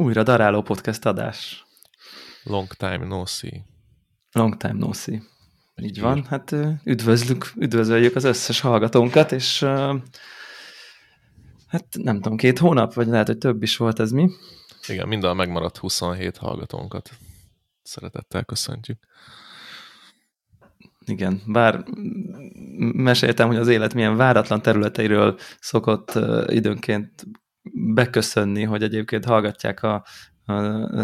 Újra daráló podcast adás. Long time no see. Long time no see. Így van, hát üdvözlük, üdvözöljük az összes hallgatónkat, és hát nem tudom, két hónap, vagy lehet, hogy több is volt ez mi? Igen, minden megmaradt 27 hallgatónkat. Szeretettel köszöntjük. Igen, bár meséltem, hogy az élet milyen váratlan területeiről szokott időnként beköszönni, és egyébként hallgatják a, a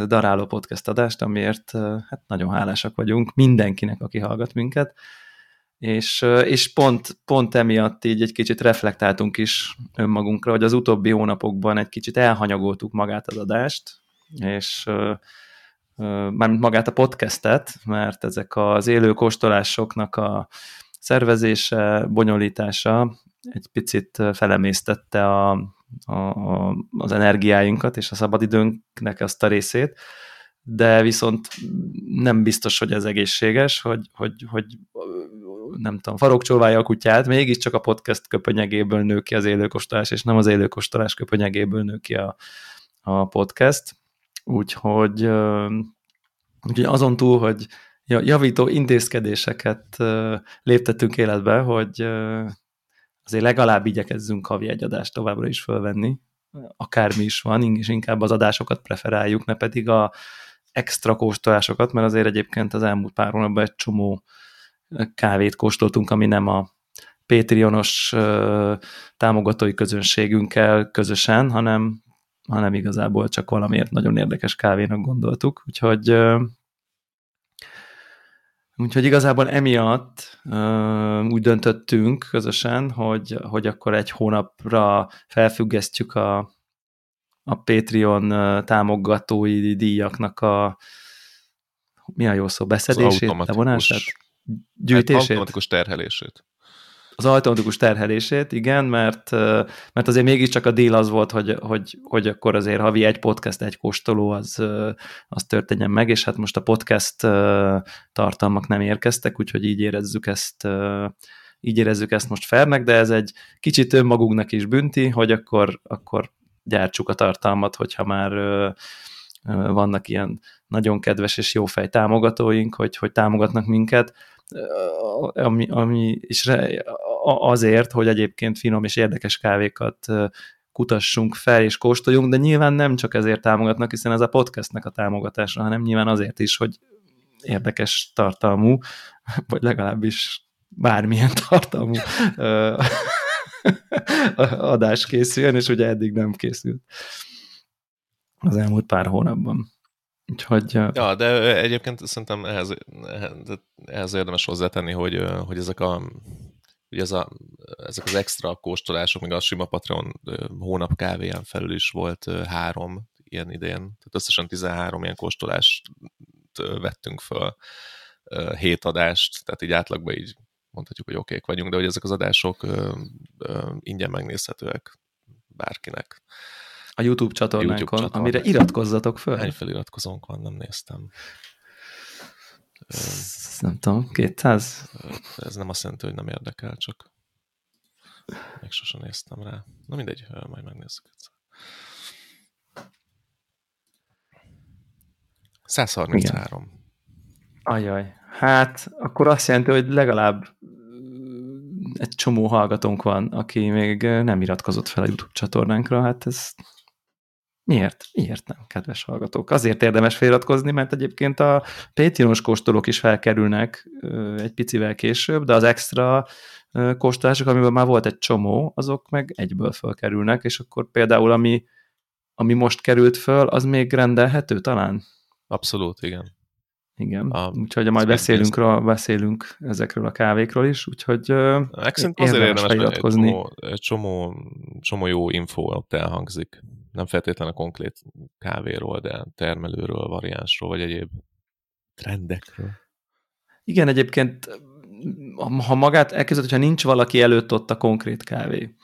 Daráló podcast adást, amiért hát nagyon hálásak vagyunk mindenkinek, aki hallgat minket, és, és pont, pont emiatt így egy kicsit reflektáltunk is önmagunkra, hogy az utóbbi hónapokban egy kicsit elhanyagoltuk magát az adást, és mármint magát a podcastet, mert ezek az élő kóstolásoknak a szervezése, bonyolítása egy picit felemésztette a, a, a, az energiáinkat és a szabadidőnknek azt a részét, de viszont nem biztos, hogy ez egészséges, hogy, hogy, hogy nem tudom, farokcsóválja a kutyát, mégiscsak a podcast köpönyegéből nő ki az élőkostolás, és nem az élőkostolás köpönyegéből nő ki a, a podcast. Úgyhogy, úgyhogy azon túl, hogy javító intézkedéseket léptettünk életbe, hogy azért legalább igyekezzünk havi egy adást továbbra is fölvenni, akármi is van, és inkább az adásokat preferáljuk, ne pedig a extra kóstolásokat, mert azért egyébként az elmúlt pár hónapban egy csomó kávét kóstoltunk, ami nem a Patreonos támogatói közönségünkkel közösen, hanem, hanem igazából csak valamiért nagyon érdekes kávénak gondoltuk, úgyhogy Úgyhogy igazából emiatt uh, úgy döntöttünk közösen, hogy, hogy akkor egy hónapra felfüggesztjük a, a Patreon támogatói díjaknak a mi a jó szó, beszedését, levonását, gyűjtését? Automatikus terhelését az automatikus terhelését, igen, mert, mert azért mégiscsak a deal az volt, hogy, hogy, hogy akkor azért havi egy podcast, egy kóstoló, az, az történjen meg, és hát most a podcast tartalmak nem érkeztek, úgyhogy így érezzük ezt így érezzük ezt most felnek, de ez egy kicsit önmagunknak is bünti, hogy akkor, akkor gyártsuk a tartalmat, hogyha már vannak ilyen nagyon kedves és jófej támogatóink, hogy, hogy támogatnak minket, ami, ami és azért, hogy egyébként finom és érdekes kávékat kutassunk fel és kóstoljunk, de nyilván nem csak ezért támogatnak, hiszen ez a podcastnek a támogatása, hanem nyilván azért is, hogy érdekes tartalmú, vagy legalábbis bármilyen tartalmú adás készüljön, és ugye eddig nem készült az elmúlt pár hónapban. Úgyhogy... Ja, de egyébként szerintem ehhez, ehhez érdemes hozzátenni, hogy, hogy ezek a ugye ez a, ezek az extra kóstolások, még a sima Patreon hónap kávéján felül is volt három ilyen idén, tehát összesen 13 ilyen kóstolást vettünk föl, hét adást, tehát így átlagban így mondhatjuk, hogy okék vagyunk, de hogy ezek az adások ingyen megnézhetőek bárkinek. A YouTube csatornánkon, YouTube csatornán. amire iratkozzatok föl. Hány feliratkozónk van, nem néztem. Nem tudom, 200? Ez nem azt jelenti, hogy nem érdekel, csak még sosem néztem rá. Na mindegy, majd megnézzük egyszer. 133. Igen. Ajaj. Hát, akkor azt jelenti, hogy legalább egy csomó hallgatónk van, aki még nem iratkozott fel a YouTube csatornánkra, hát ez Miért? Miért nem, kedves hallgatók? Azért érdemes feliratkozni, mert egyébként a Patreonos kóstolók is felkerülnek egy picivel később, de az extra kóstolások, amiben már volt egy csomó, azok meg egyből felkerülnek, és akkor például ami, ami most került föl, az még rendelhető talán? Abszolút, igen. Igen, a, úgyhogy majd beszélünk, rá, beszélünk ezekről a kávékról is, úgyhogy Szerintem azért érdemes, egy csomó, egy csomó, csomó jó info ott elhangzik nem feltétlenül a konkrét kávéról, de termelőről, variánsról, vagy egyéb trendekről. Igen, egyébként ha magát elkezdett, hogyha nincs valaki előtt ott a konkrét kávé,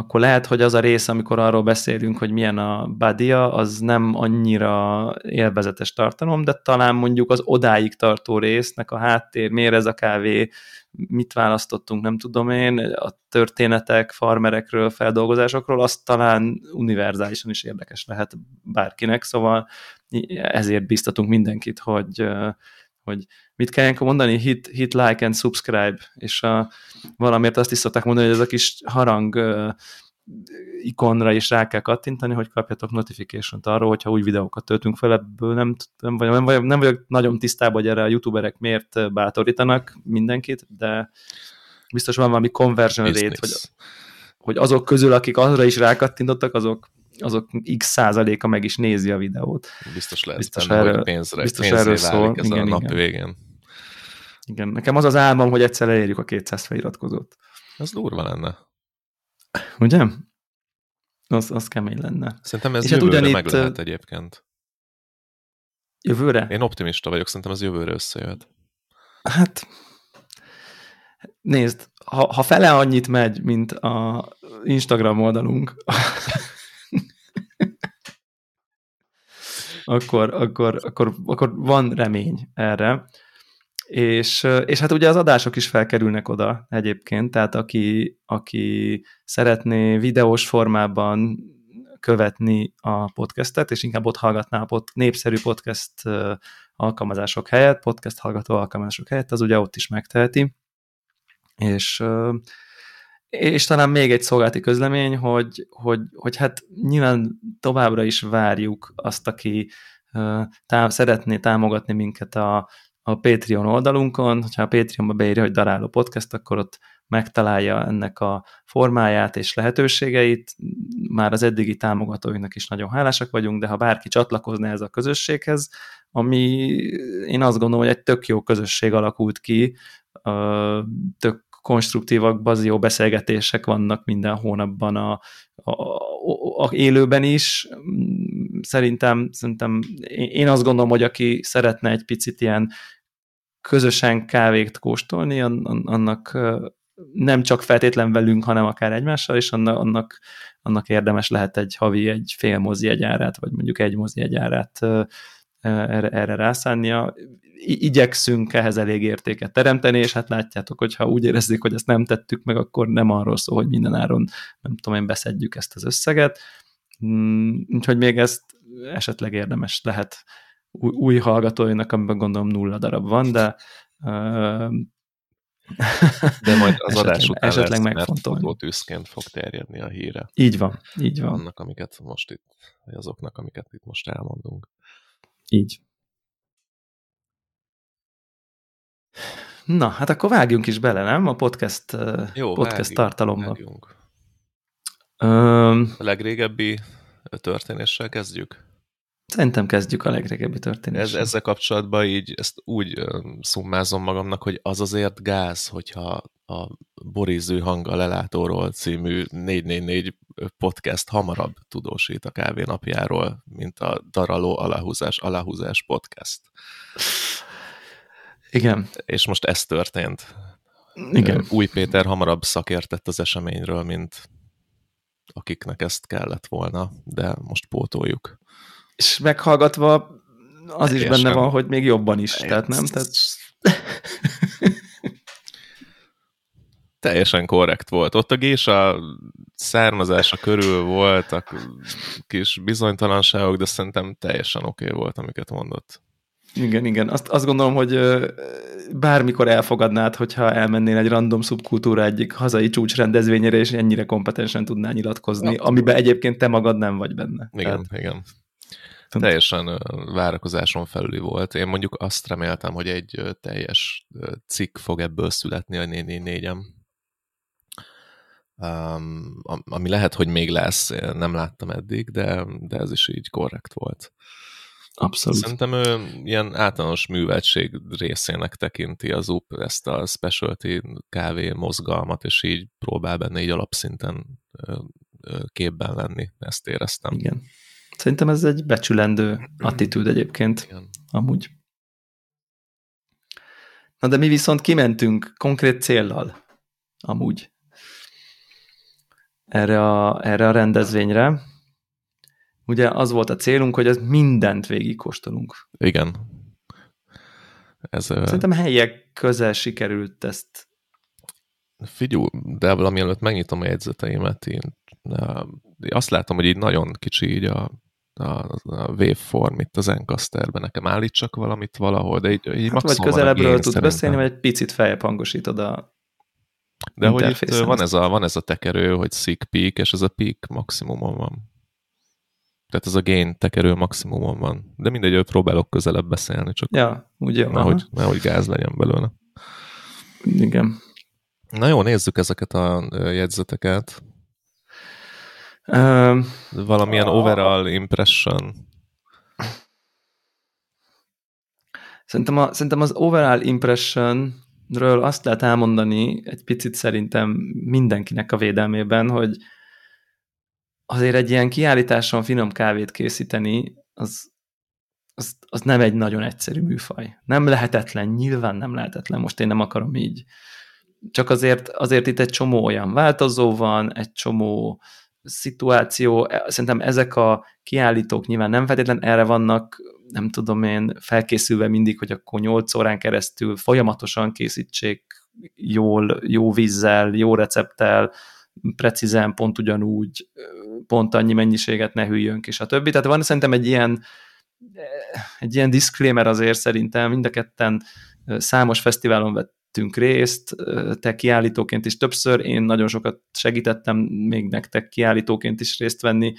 akkor lehet, hogy az a rész, amikor arról beszélünk, hogy milyen a badia, az nem annyira élvezetes tartalom, de talán mondjuk az odáig tartó résznek a háttér, miért ez a kávé, mit választottunk, nem tudom én, a történetek, farmerekről, feldolgozásokról, az talán univerzálisan is érdekes lehet bárkinek, szóval ezért biztatunk mindenkit, hogy, hogy mit kell ilyenkor mondani, hit, hit like and subscribe, és a, valamiért azt is szokták mondani, hogy ez a kis harang ikonra is rá kell kattintani, hogy kapjatok notification-t arról, hogyha új videókat töltünk fel, ebből nem, nem, vagyok, nem, vagyok, nem vagyok nagyon tisztában, hogy erre a youtuberek miért bátorítanak mindenkit, de biztos van valami conversion rate, hogy, hogy azok közül, akik arra is rákattintottak, azok azok x százaléka meg is nézi a videót. Biztos lehet biztos benne, erről, hogy pénzre, biztos erről szól. ez igen, a nap igen. végén. Igen, nekem az az álmom, hogy egyszer elérjük a 200 feliratkozót. Ez durva lenne. Ugye? Az, az kemény lenne. Szerintem ez És hát jövőre hát meg lehet egyébként. Jövőre? Én optimista vagyok, szerintem ez jövőre összejöhet. Hát, nézd, ha, ha fele annyit megy, mint a Instagram oldalunk, akkor, akkor, akkor, akkor van remény erre. És, és hát ugye az adások is felkerülnek oda egyébként, tehát aki, aki szeretné videós formában követni a podcastet, és inkább ott hallgatná a pod, népszerű podcast alkalmazások helyett, podcast hallgató alkalmazások helyett, az ugye ott is megteheti. És, és talán még egy szolgálati közlemény, hogy, hogy, hogy hát nyilván továbbra is várjuk azt, aki tá, szeretné támogatni minket a, a Patreon oldalunkon, hogyha a Patreonba beírja, hogy Daráló Podcast, akkor ott megtalálja ennek a formáját és lehetőségeit. Már az eddigi támogatóinknak is nagyon hálásak vagyunk, de ha bárki csatlakozna ez a közösséghez, ami én azt gondolom, hogy egy tök jó közösség alakult ki, tök konstruktívak, bazió beszélgetések vannak minden hónapban a, a, a, a élőben is. Szerintem, szerintem én azt gondolom, hogy aki szeretne egy picit ilyen közösen kávét kóstolni, annak nem csak feltétlen velünk, hanem akár egymással, és annak, annak, annak érdemes lehet egy havi, egy fél mozi egyárát, vagy mondjuk egy mozi egyárát erre, erre rászánnia igyekszünk ehhez elég értéket teremteni, és hát látjátok, hogy ha úgy érezzük, hogy ezt nem tettük meg, akkor nem arról szól, hogy minden áron, nem tudom én, beszedjük ezt az összeget. Mm, úgyhogy még ezt esetleg érdemes lehet új, új hallgatóinak, amiben gondolom nulla darab van, de de majd az esetleg, adás után esetleg lesz, mert fotótűzként fog terjedni a híre. Így van, így van. Annak, amiket most itt, azoknak, amiket itt most elmondunk. Így. Na, hát akkor vágjunk is bele, nem? A podcast, Jó, podcast vágjunk, tartalomba. Vágjunk. Um, a legrégebbi történéssel kezdjük? Szerintem kezdjük a legrégebbi történéssel. Ez, ezzel kapcsolatban így ezt úgy szummázom magamnak, hogy az azért gáz, hogyha a Boriző hanga lelátóról című 444 podcast hamarabb tudósít a kávénapjáról, mint a Daraló Alahúzás Alahúzás podcast. Igen. És most ez történt. Igen. Új Péter hamarabb szakértett az eseményről, mint akiknek ezt kellett volna, de most pótoljuk. És meghallgatva az is benne van, hogy még jobban is, tehát nem? Tehát... Teljesen korrekt volt. Ott a gésa származása körül voltak kis bizonytalanságok, de szerintem teljesen oké okay volt, amiket mondott. Igen, igen. Azt, azt gondolom, hogy bármikor elfogadnád, hogyha elmennél egy random szubkultúra egyik hazai csúcs rendezvényére, és ennyire kompetensen tudnál nyilatkozni, ja. amiben egyébként te magad nem vagy benne. Igen, Tehát... igen. Teljesen várakozáson felüli volt. Én mondjuk azt reméltem, hogy egy teljes cikk fog ebből születni a 444-em. Um, ami lehet, hogy még lesz, nem láttam eddig, de, de ez is így korrekt volt. Abszolút. Szerintem ő ilyen általános műveltség részének tekinti az UP ezt a specialty kávé mozgalmat, és így próbál benne így alapszinten képben lenni, ezt éreztem. Igen. Szerintem ez egy becsülendő attitűd egyébként, Igen. amúgy. Na de mi viszont kimentünk konkrét céllal, amúgy. erre a, erre a rendezvényre. Ugye az volt a célunk, hogy ez mindent végigkóstolunk. Igen. Ez, Szerintem helyek közel sikerült ezt. Figyú, de valami előtt megnyitom a jegyzeteimet, én azt látom, hogy így nagyon kicsi így a, a, a waveform itt az Encasterben. Nekem állítsak valamit valahol, de így, így hát vagy közelebbről tudsz beszélni, vagy egy picit feljebb hangosítod a De hogy itt van ez, a, van ez a tekerő, hogy sick peak, és ez a peak maximumon van. Tehát ez a gain tekerő maximumon van. De mindegy, hogy próbálok közelebb beszélni, csak ja, ugye, nehogy, nehogy gáz legyen belőle. Igen. Na jó, nézzük ezeket a jegyzeteket. Um, Valamilyen a... overall impression. Szerintem, a, szerintem az overall impressionről azt lehet elmondani egy picit szerintem mindenkinek a védelmében, hogy azért egy ilyen kiállításon finom kávét készíteni, az, az, az nem egy nagyon egyszerű műfaj. Nem lehetetlen, nyilván nem lehetetlen, most én nem akarom így. Csak azért, azért itt egy csomó olyan változó van, egy csomó szituáció, szerintem ezek a kiállítók nyilván nem feltétlen erre vannak, nem tudom én, felkészülve mindig, hogy akkor 8 órán keresztül folyamatosan készítsék jól, jó vízzel, jó recepttel, precízen, pont ugyanúgy, pont annyi mennyiséget ne hűljön ki, stb. Tehát van szerintem egy ilyen, egy ilyen disclaimer azért szerintem, mind a ketten számos fesztiválon vettünk részt, te kiállítóként is többször, én nagyon sokat segítettem még nektek kiállítóként is részt venni,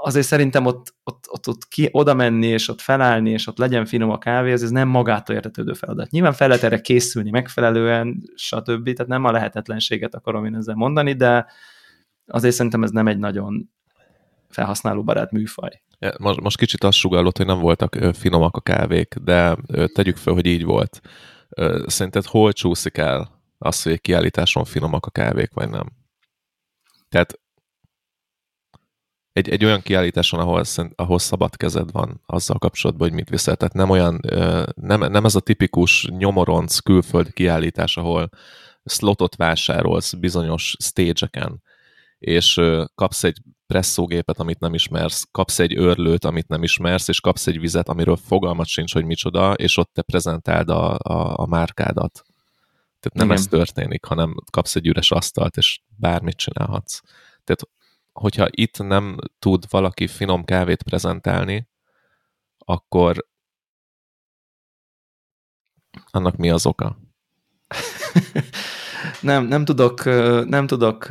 azért szerintem ott, ott, ott, ott ki, oda menni, és ott felállni, és ott legyen finom a kávé, ez, ez nem magától értetődő feladat. Nyilván fel lehet erre készülni megfelelően, stb. Tehát nem a lehetetlenséget akarom én ezzel mondani, de azért szerintem ez nem egy nagyon felhasználóbarát műfaj. Most, most kicsit azt sugallott, hogy nem voltak finomak a kávék, de tegyük fel, hogy így volt. Szerinted hol csúszik el az, hogy egy kiállításon finomak a kávék, vagy nem? Tehát egy, egy olyan kiállításon, ahol, ahol szabad kezed van azzal kapcsolatban, hogy mit viszel. Tehát nem olyan, nem, nem ez a tipikus nyomoronc külföldi kiállítás, ahol slotot vásárolsz bizonyos stage-eken, és kapsz egy presszógépet, amit nem ismersz, kapsz egy örlőt, amit nem ismersz, és kapsz egy vizet, amiről fogalmat sincs, hogy micsoda, és ott te prezentáld a, a, a márkádat. Tehát nem Igen. ez történik, hanem kapsz egy üres asztalt, és bármit csinálhatsz. Tehát hogyha itt nem tud valaki finom kávét prezentálni, akkor annak mi az oka? nem, nem tudok, nem tudok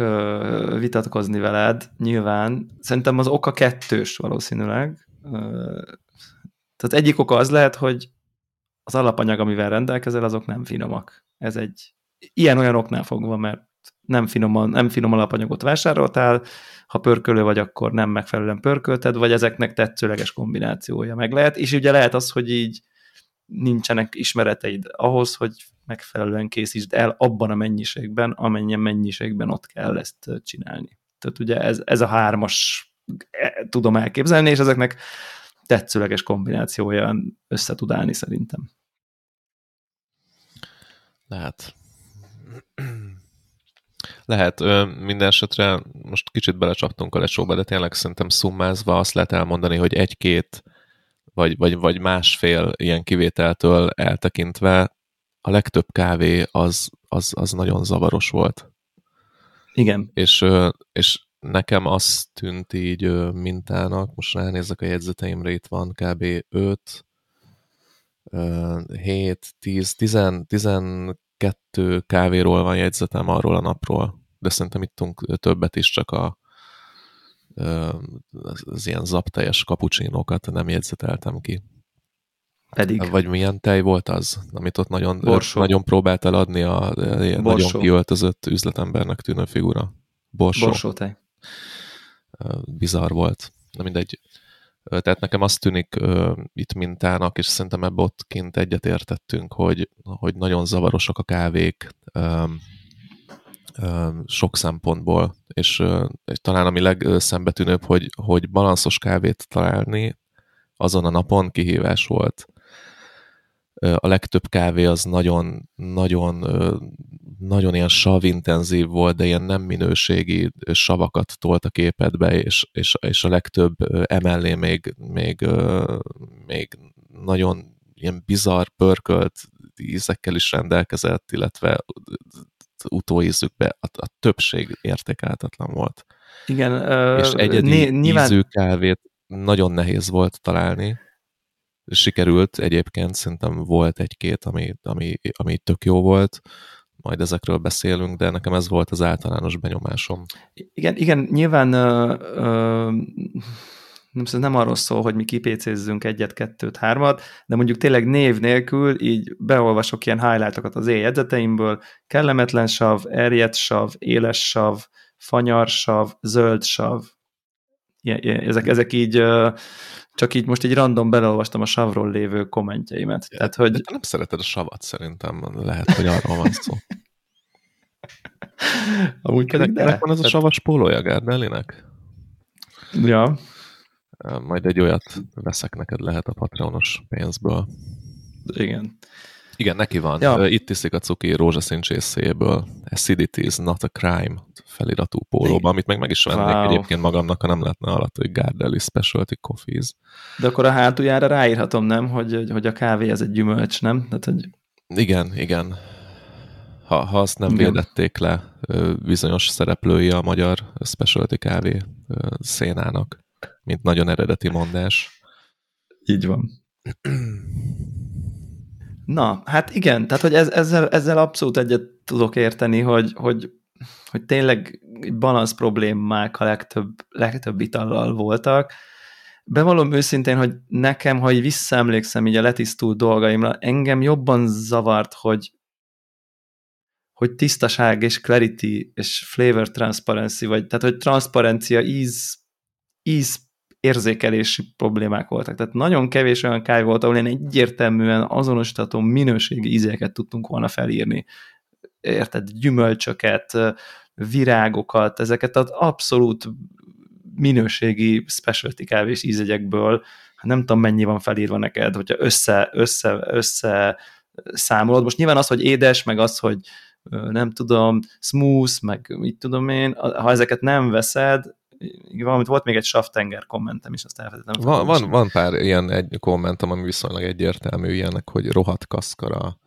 vitatkozni veled, nyilván. Szerintem az oka kettős valószínűleg. Tehát egyik oka az lehet, hogy az alapanyag, amivel rendelkezel, azok nem finomak. Ez egy ilyen-olyan oknál fogva, mert nem finom, nem finom alapanyagot vásároltál, ha pörkölő vagy, akkor nem megfelelően pörkölted, vagy ezeknek tetszőleges kombinációja meg lehet, és ugye lehet az, hogy így nincsenek ismereteid ahhoz, hogy megfelelően készítsd el abban a mennyiségben, amennyien mennyiségben ott kell ezt csinálni. Tehát ugye ez, ez a hármas e, tudom elképzelni, és ezeknek tetszőleges kombinációja össze tud állni szerintem. Lehet. Lehet, minden esetre most kicsit belecsaptunk a lecsóba, de tényleg szerintem szummázva azt lehet elmondani, hogy egy-két vagy, vagy, vagy másfél ilyen kivételtől eltekintve a legtöbb kávé az, az, az nagyon zavaros volt. Igen. És, és nekem az tűnt így mintának, most ránézek a jegyzeteimre, itt van kb. 5, 7, 10, 10, 12 kávéról van jegyzetem arról a napról, de szerintem ittunk többet is, csak a, az ilyen zapteljes kapucsinókat nem jegyzeteltem ki. Pedig. Vagy milyen tej volt az, amit ott nagyon, Borsó. nagyon próbált eladni a, a nagyon kiöltözött üzletembernek tűnő figura. Borsó. Borsó tej. Bizarr volt. Na mindegy. Tehát nekem azt tűnik uh, itt mintának, és szerintem ebbe ott kint egyetértettünk, hogy, hogy nagyon zavarosak a kávék um, um, sok szempontból, és, uh, és talán ami legszembetűnőbb, hogy, hogy balanszos kávét találni azon a napon kihívás volt. A legtöbb kávé az nagyon, nagyon, nagyon ilyen savintenzív volt, de ilyen nem minőségi savakat tolt a képedbe, és, és, és a legtöbb emellé még, még, még nagyon ilyen bizarr, pörkölt ízekkel is rendelkezett, illetve utóízükbe a, a többség értékelhetetlen volt. Igen. És egyedi nyilván... ízű kávét nagyon nehéz volt találni. Sikerült egyébként, szerintem volt egy-két, ami, ami, ami tök jó volt, majd ezekről beszélünk, de nekem ez volt az általános benyomásom. Igen, igen nyilván ö, ö, nem, nem arról szól, hogy mi kipécézzünk egyet, kettőt, hármat, de mondjuk tényleg név nélkül így beolvasok ilyen highlightokat az éjjegyzeteimből, kellemetlen sav, erjedt sav, éles sav, fanyar sav, zöld sav. Ezek, ezek így csak így most így random beleolvastam a savról lévő kommentjeimet. Ja, Tehát, hogy... De te nem szereted a savat szerintem, lehet, hogy arról van szó. Amúgy pedig de. van ez a savas pólója Gárdellinek? Ja. Majd egy olyat veszek neked lehet a Patreonos pénzből. Igen. Igen, neki van. Ja. Itt iszik a cuki rózsaszín csészéből. Acidity is not a crime feliratú pólóban, amit meg meg is vennék wow. egyébként magamnak, ha nem lehetne alatt, hogy Gardelli Specialty Coffees. De akkor a hátuljára ráírhatom, nem? Hogy, hogy a kávé ez egy gyümölcs, nem? Tehát, hogy... Igen, igen. Ha, ha azt nem igen. védették le bizonyos szereplői a magyar specialty kávé szénának, mint nagyon eredeti mondás. Így van. Na, hát igen, tehát hogy ez, ezzel, ezzel abszolút egyet tudok érteni, hogy, hogy, hogy tényleg balansz problémák a legtöbb, legtöbb itallal voltak. Bevallom őszintén, hogy nekem, ha így visszaemlékszem így a letisztult dolgaimra, engem jobban zavart, hogy hogy tisztaság és clarity és flavor transparency, vagy tehát, hogy transzparencia, íz, íz érzékelési problémák voltak. Tehát nagyon kevés olyan kávé volt, ahol én egyértelműen azonosítható minőségi ízeket tudtunk volna felírni. Érted? Gyümölcsöket, virágokat, ezeket az abszolút minőségi specialty kávés ízegyekből, hát nem tudom mennyi van felírva neked, hogyha össze, össze, össze számolod. Most nyilván az, hogy édes, meg az, hogy nem tudom, smooth, meg mit tudom én, ha ezeket nem veszed, valamit volt még egy Saftenger kommentem is, azt elfelejtettem. Van, van, van pár ilyen egy kommentem, ami viszonylag egyértelmű ilyenek, hogy rohadt kaszkara,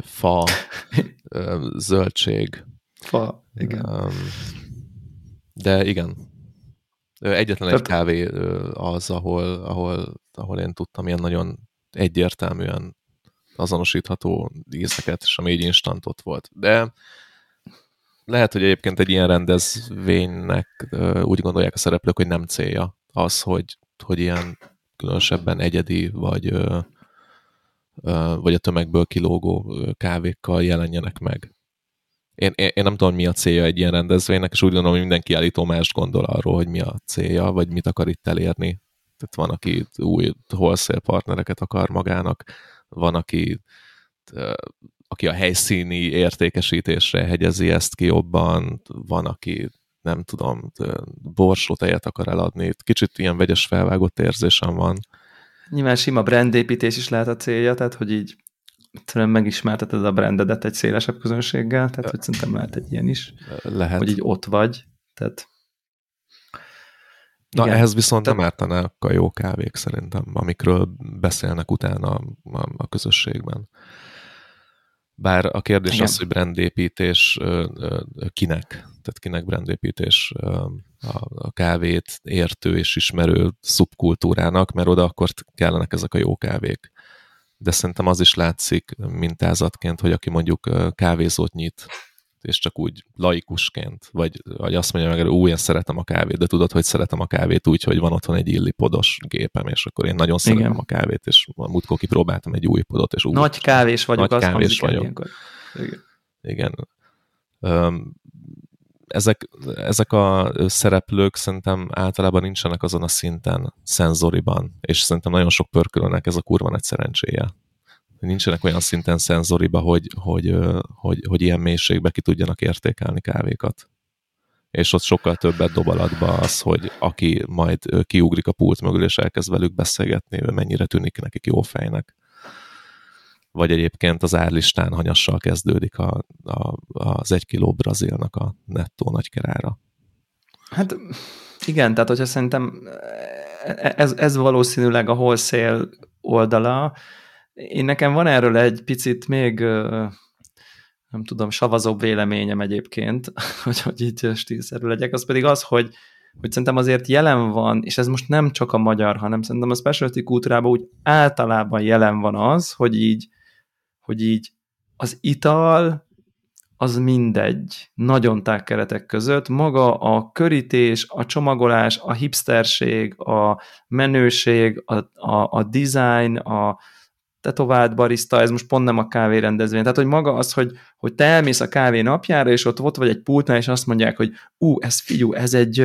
fa, zöldség. Fa, igen. De igen. Egyetlen egy kávé az, ahol, ahol, ahol én tudtam ilyen nagyon egyértelműen azonosítható ízeket, és ami így instantot volt. De lehet, hogy egyébként egy ilyen rendezvénynek úgy gondolják a szereplők, hogy nem célja az, hogy, hogy ilyen különösebben egyedi, vagy, vagy a tömegből kilógó kávékkal jelenjenek meg. Én, én, én nem tudom, mi a célja egy ilyen rendezvénynek, és úgy gondolom, hogy mindenki állító mást gondol arról, hogy mi a célja, vagy mit akar itt elérni. Tehát van, aki új wholesale partnereket akar magának, van, aki aki a helyszíni értékesítésre hegyezi ezt ki jobban, van, aki nem tudom, borsótejet akar eladni. Kicsit ilyen vegyes felvágott érzésem van. Nyilván sima brandépítés is lehet a célja, tehát hogy így tudom, megismerteted a brandedet egy szélesebb közönséggel, tehát hogy szerintem lehet egy ilyen is. Lehet. Hogy így ott vagy, tehát Na, Igen. ehhez viszont Te... nem ártanak a jó kávék szerintem, amikről beszélnek utána a, a közösségben. Bár a kérdés Igen. az, hogy brandépítés kinek, tehát kinek brandépítés a kávét értő és ismerő szubkultúrának, mert oda akkor kellenek ezek a jó kávék. De szerintem az is látszik mintázatként, hogy aki mondjuk kávézót nyit, és csak úgy laikusként, vagy, vagy azt mondja meg, hogy én szeretem a kávét, de tudod, hogy szeretem a kávét úgy, hogy van otthon egy illipodos gépem, és akkor én nagyon szeretem Igen. a kávét, és múltkor kipróbáltam egy új podot, és úgy. Nagy kávés vagyok, nagy kávés vagyok. Igen. Igen. Um, ezek, ezek a szereplők szerintem általában nincsenek azon a szinten szenzoriban, és szerintem nagyon sok pörkölőnek ez a kurva nagy szerencséje nincsenek olyan szinten szenzoriba, hogy, hogy, hogy, hogy ilyen mélységbe ki tudjanak értékelni kávékat. És ott sokkal többet dob alatba az, hogy aki majd kiugrik a pult mögül, és elkezd velük beszélgetni, mennyire tűnik nekik jó fejnek. vagy egyébként az árlistán hanyassal kezdődik a, a, az egy kiló brazilnak a nettó nagykerára. Hát igen, tehát hogyha szerintem ez, ez valószínűleg a wholesale oldala. Én nekem van erről egy picit még nem tudom, savazóbb véleményem egyébként, hogy, hogy így stílszerű legyek, az pedig az, hogy, hogy szerintem azért jelen van, és ez most nem csak a magyar, hanem szerintem a specialty kultúrában úgy általában jelen van az, hogy így, hogy így az ital az mindegy, nagyon tág keretek között. Maga a körítés, a csomagolás, a hipsterség, a menőség, a, a, a design, a, tetovált barista, ez most pont nem a kávérendezvény. Tehát, hogy maga az, hogy, hogy te elmész a kávé napjára, és ott, ott vagy egy pultnál, és azt mondják, hogy ú, ez figyú, ez egy,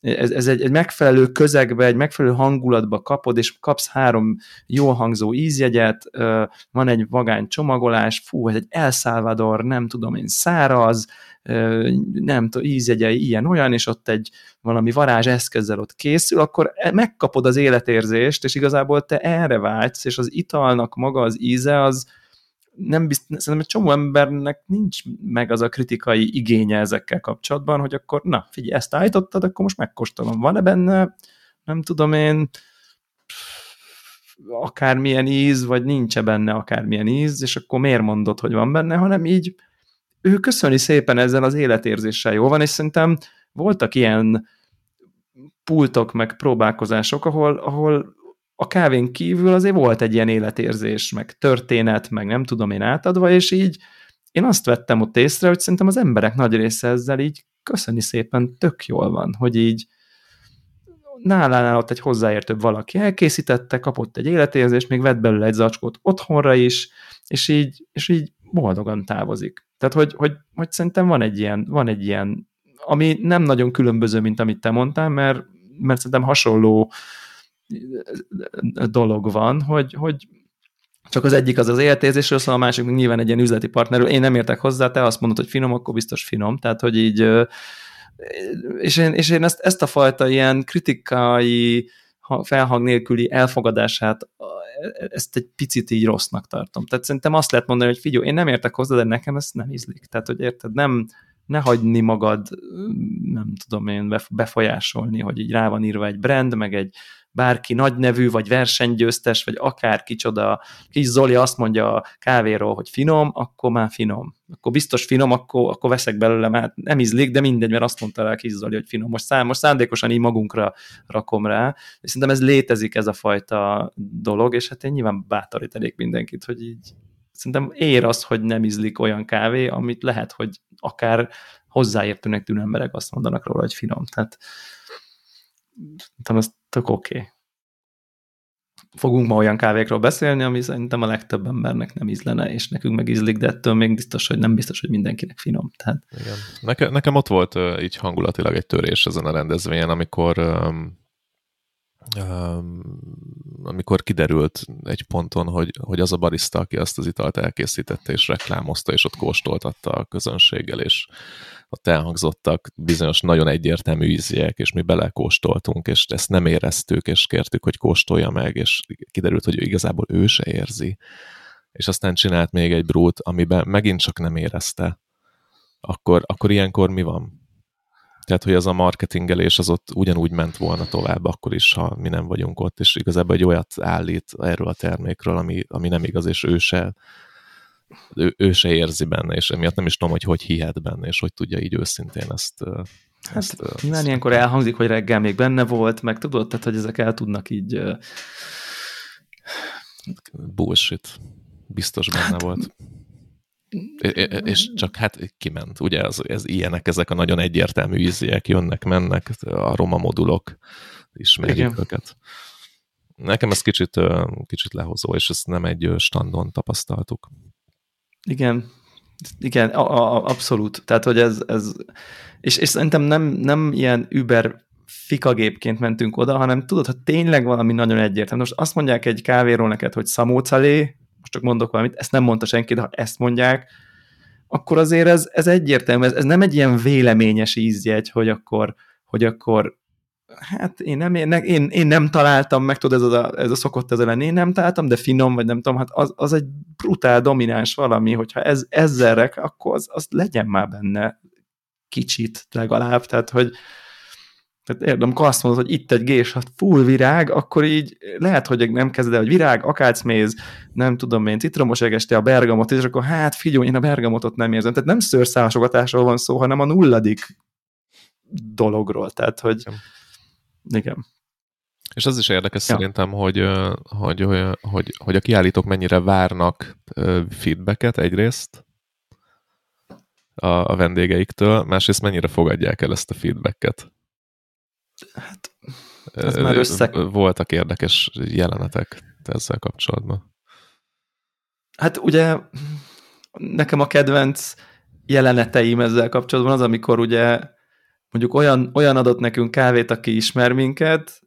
ez, ez egy, egy megfelelő közegbe, egy megfelelő hangulatba kapod, és kapsz három jól hangzó ízjegyet, van egy vagány csomagolás, fú, ez egy El Salvador, nem tudom én, száraz, nem tudom, ízjegyei ilyen-olyan, és ott egy valami varázs eszközzel ott készül, akkor e, megkapod az életérzést, és igazából te erre vágysz, és az italnak maga az íze, az nem bizt, szerintem egy csomó embernek nincs meg az a kritikai igénye ezekkel kapcsolatban, hogy akkor na, figyelj, ezt állítottad, akkor most megkóstolom. Van-e benne, nem tudom én, akármilyen íz, vagy nincs-e benne akármilyen íz, és akkor miért mondod, hogy van benne, hanem így ő köszöni szépen ezzel az életérzéssel jól van, és szerintem voltak ilyen pultok, meg próbálkozások, ahol, ahol a kávén kívül azért volt egy ilyen életérzés, meg történet, meg nem tudom én átadva, és így én azt vettem ott észre, hogy szerintem az emberek nagy része ezzel így köszöni szépen tök jól van, hogy így nálánál ott egy hozzáértőbb valaki elkészítette, kapott egy életérzést, még vett belőle egy zacskót otthonra is, és így, és így boldogan távozik. Tehát, hogy, hogy, hogy szerintem van egy, ilyen, van egy ilyen, ami nem nagyon különböző, mint amit te mondtál, mert, mert szerintem hasonló dolog van, hogy, hogy csak az egyik az az életérzésről szól, a másik nyilván egy ilyen üzleti partnerről. Én nem értek hozzá, te azt mondod, hogy finom, akkor biztos finom. Tehát, hogy így, és én, és én ezt, ezt a fajta ilyen kritikai, felhang nélküli elfogadását ezt egy picit így rossznak tartom. Tehát szerintem azt lehet mondani, hogy figyelj, én nem értek hozzá, de nekem ez nem ízlik. Tehát, hogy érted, nem, ne hagyni magad, nem tudom én, befolyásolni, hogy így rá van írva egy brand, meg egy bárki nagy nevű, vagy versenygyőztes, vagy akár kicsoda, kis Zoli azt mondja a kávéról, hogy finom, akkor már finom. Akkor biztos finom, akkor, akkor veszek belőle, mert nem ízlik, de mindegy, mert azt mondta rá kis Zoli, hogy finom. Most, szám, most szándékosan így magunkra rakom rá, és szerintem ez létezik ez a fajta dolog, és hát én nyilván bátorítanék mindenkit, hogy így szerintem ér az, hogy nem ízlik olyan kávé, amit lehet, hogy akár hozzáértőnek tűnő emberek azt mondanak róla, hogy finom. Tehát szerintem ez tök oké. Okay. Fogunk ma olyan kávékról beszélni, ami szerintem a legtöbb embernek nem ízlene, és nekünk meg ízlik, de ettől még biztos, hogy nem biztos, hogy mindenkinek finom. Tehát... Igen. Neke, nekem ott volt uh, így hangulatilag egy törés ezen a rendezvényen, amikor um, amikor kiderült egy ponton, hogy, hogy az a barista, aki azt az italt elkészítette és reklámozta, és ott kóstoltatta a közönséggel, és ott elhangzottak bizonyos nagyon egyértelmű ízjek, és mi belekóstoltunk, és ezt nem éreztük, és kértük, hogy kóstolja meg, és kiderült, hogy igazából ő se érzi. És aztán csinált még egy brút, amiben megint csak nem érezte. Akkor, akkor ilyenkor mi van? Tehát, hogy az a marketingelés az ott ugyanúgy ment volna tovább, akkor is, ha mi nem vagyunk ott, és igazából egy olyat állít erről a termékről, ami, ami nem igaz, és ő se, ő, ő se érzi benne, és emiatt nem is tudom, hogy hogy hihet benne, és hogy tudja így őszintén ezt Hát ezt, nyilván ilyenkor elhangzik, hogy reggel még benne volt, meg tudod, tehát hogy ezek el tudnak így... Bullshit. Biztos benne hát, volt. És csak hát kiment, ugye ez, ez ilyenek, ezek a nagyon egyértelmű íziek jönnek, mennek, a roma modulok, ismerjük Igen. őket. Nekem ez kicsit, kicsit lehozó, és ezt nem egy standon tapasztaltuk. Igen, igen, a, a, abszolút. Tehát, hogy ez, ez és, és szerintem nem, nem ilyen über fikagépként mentünk oda, hanem tudod, ha tényleg valami nagyon egyértelmű. Most azt mondják egy kávéról neked, hogy szamócalé, most csak mondok valamit, ezt nem mondta senki, de ha ezt mondják, akkor azért ez, ez egyértelmű, ez, ez nem egy ilyen véleményes ízjegy, hogy akkor, hogy akkor hát én nem, én, én, nem találtam meg, tudod, ez a, ez a szokott ez lenni, én nem találtam, de finom, vagy nem tudom, hát az, az egy brutál domináns valami, hogyha ez, ezzel rek, akkor az, az legyen már benne kicsit legalább, tehát hogy tehát érdem, amikor azt mondod, hogy itt egy gés, hát full virág, akkor így lehet, hogy nem kezded el, hogy virág, akácméz, nem tudom én, citromos egeste, a bergamot, és akkor hát figyelj, én a bergamotot nem érzem. Tehát nem szőrszálasogatásról van szó, hanem a nulladik dologról. Tehát, hogy igen. És az is érdekes ja. szerintem, hogy, hogy, hogy, hogy, hogy a kiállítók mennyire várnak feedbacket egyrészt a, a vendégeiktől, másrészt mennyire fogadják el ezt a feedbacket. Hát, ez már össze... Voltak érdekes jelenetek ezzel kapcsolatban. Hát ugye nekem a kedvenc jeleneteim ezzel kapcsolatban az, amikor ugye mondjuk olyan, olyan adott nekünk kávét, aki ismer minket,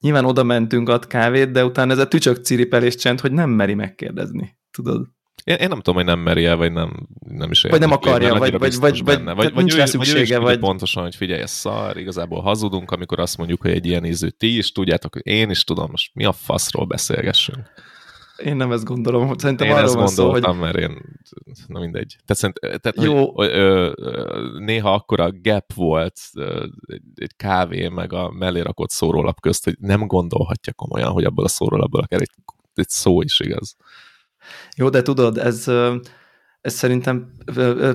nyilván oda mentünk, ad kávét, de utána ez a tücsök ciripelés csend, hogy nem meri megkérdezni, tudod? Én, én nem tudom, hogy nem meri el, vagy nem, nem is Vagy nem akarja, vagy, vagy, vagy, benne. vagy, vagy, nincs rá szüksége. Vagy, vagy pontosan, hogy figyelj, ez szar, igazából hazudunk, amikor azt mondjuk, hogy egy ilyen ízű ti is tudjátok, hogy én is tudom, most mi a faszról beszélgessünk. Én nem ezt gondolom, szerintem én arról ezt van gondoltam, szó, hogy... mert én, na mindegy. Tehát, szerint, tehát Jó. Hogy, ö, ö, néha akkor a gap volt ö, egy, egy kávé, meg a mellé rakott szórólap közt, hogy nem gondolhatja komolyan, hogy abból a szórólapból akár egy, egy szó is igaz. Jó, de tudod, ez, ez szerintem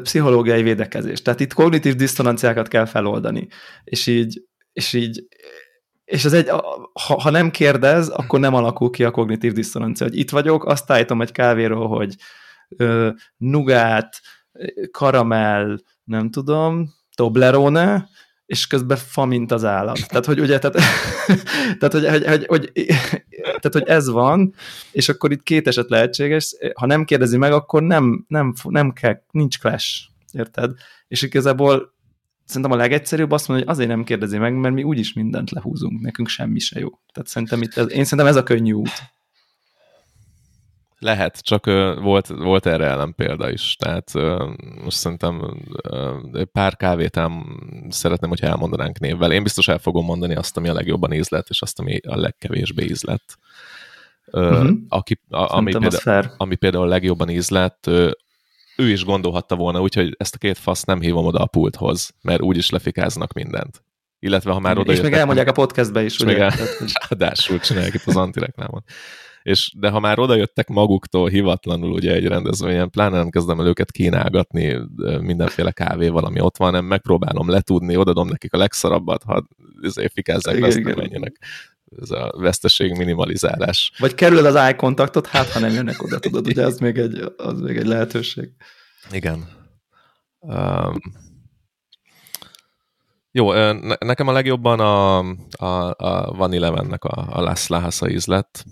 pszichológiai védekezés. Tehát itt kognitív diszonanciákat kell feloldani. És így, és így és ez egy, ha, ha nem kérdez, akkor nem alakul ki a kognitív diszonancia, hogy itt vagyok, azt állítom egy kávéról, hogy ö, nugát, karamell, nem tudom, Toblerone, és közben fa, mint az állat. Tehát, hogy ugye, tehát, tehát, hogy, hogy, hogy, hogy, tehát, hogy ez van, és akkor itt két eset lehetséges, ha nem kérdezi meg, akkor nem, nem, nem kell, nincs clash, érted? És igazából szerintem a legegyszerűbb azt mondani, hogy azért nem kérdezi meg, mert mi úgyis mindent lehúzunk, nekünk semmi se jó. Tehát szerintem itt, én szerintem ez a könnyű út. Lehet, csak volt, volt erre ellen példa is. Tehát most szerintem pár kávét ám szeretném, hogyha elmondanánk névvel. Én biztos el fogom mondani azt, ami a legjobban ízlett, és azt, ami a legkevésbé ízlett. Uh, uh-huh. aki, a, ami, például, ami például a legjobban ízlett, ő is gondolhatta volna, úgyhogy ezt a két fasz nem hívom oda a pulthoz, mert úgyis lefikáznak mindent. Illetve ha már oda És még elmondják a podcastbe is, ugye? Még ráadásul csinálják itt az antireklámot és de ha már odajöttek maguktól hivatlanul ugye egy rendezvényen, pláne nem kezdem el őket kínálgatni mindenféle kávé valami ott van, nem megpróbálom letudni, odadom nekik a legszarabbat, ha fikázzák, azt nem menjenek ez a veszteség minimalizálás. Vagy kerülöd az eye kontaktot, hát ha nem jönnek oda, tudod, ugye az még egy, az még egy lehetőség. Igen. Um, jó, nekem a legjobban a, a, a Van Elevennek a, a Las Lahasa ízlet.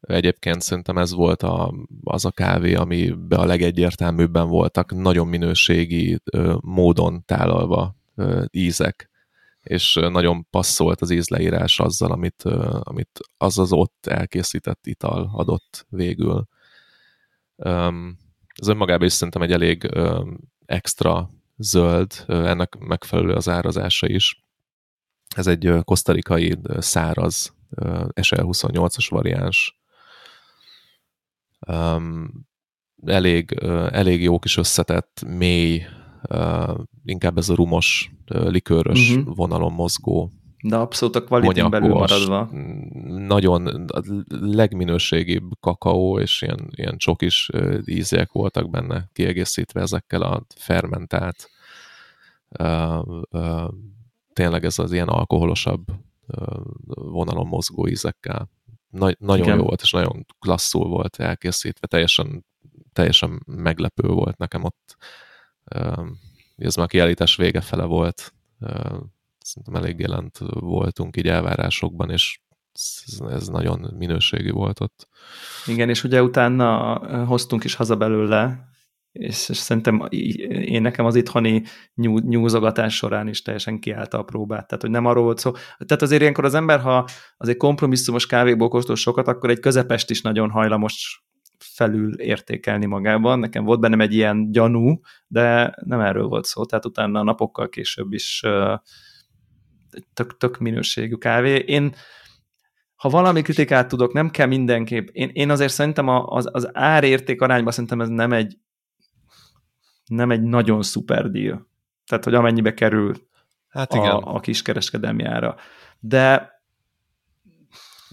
Egyébként szerintem ez volt a, az a kávé, amiben a legegyértelműbben voltak nagyon minőségi ö, módon tálalva ö, ízek, és nagyon passzolt az ízleírás azzal, amit, amit az az ott elkészített ital adott végül. Ez önmagában is szerintem egy elég extra zöld, ennek megfelelő az árazása is. Ez egy kosztarikai száraz SL28-as variáns, elég, elég jó kis összetett, mély, inkább ez a rumos, likőrös uh-huh. vonalon mozgó. De abszolút a kvalitin belül maradva. Nagyon a legminőségibb kakaó és ilyen, ilyen csokis ízek voltak benne, kiegészítve ezekkel a fermentált, tényleg ez az ilyen alkoholosabb uh, vonalon mozgó ízekkel nagy, nagyon Igen. jó volt, és nagyon klasszul volt elkészítve, teljesen, teljesen meglepő volt nekem ott. Ez már kiállítás vége fele volt, szerintem elég jelent voltunk így elvárásokban, és ez nagyon minőségi volt ott. Igen, és ugye utána hoztunk is haza belőle és, és szerintem én nekem az itthoni nyú, nyúzogatás során is teljesen kiállta a próbát. Tehát, hogy nem arról volt szó. Tehát azért ilyenkor az ember, ha azért kompromisszumos kávéból kóstol sokat, akkor egy közepest is nagyon hajlamos felül értékelni magában. Nekem volt bennem egy ilyen gyanú, de nem erről volt szó. Tehát utána napokkal később is tök, tök minőségű kávé. Én, ha valami kritikát tudok, nem kell mindenképp. Én, én azért szerintem az, az árérték arányban szerintem ez nem egy nem egy nagyon szuper deal. Tehát, hogy amennyibe kerül hát igen. A, a kiskereskedelmi ára. De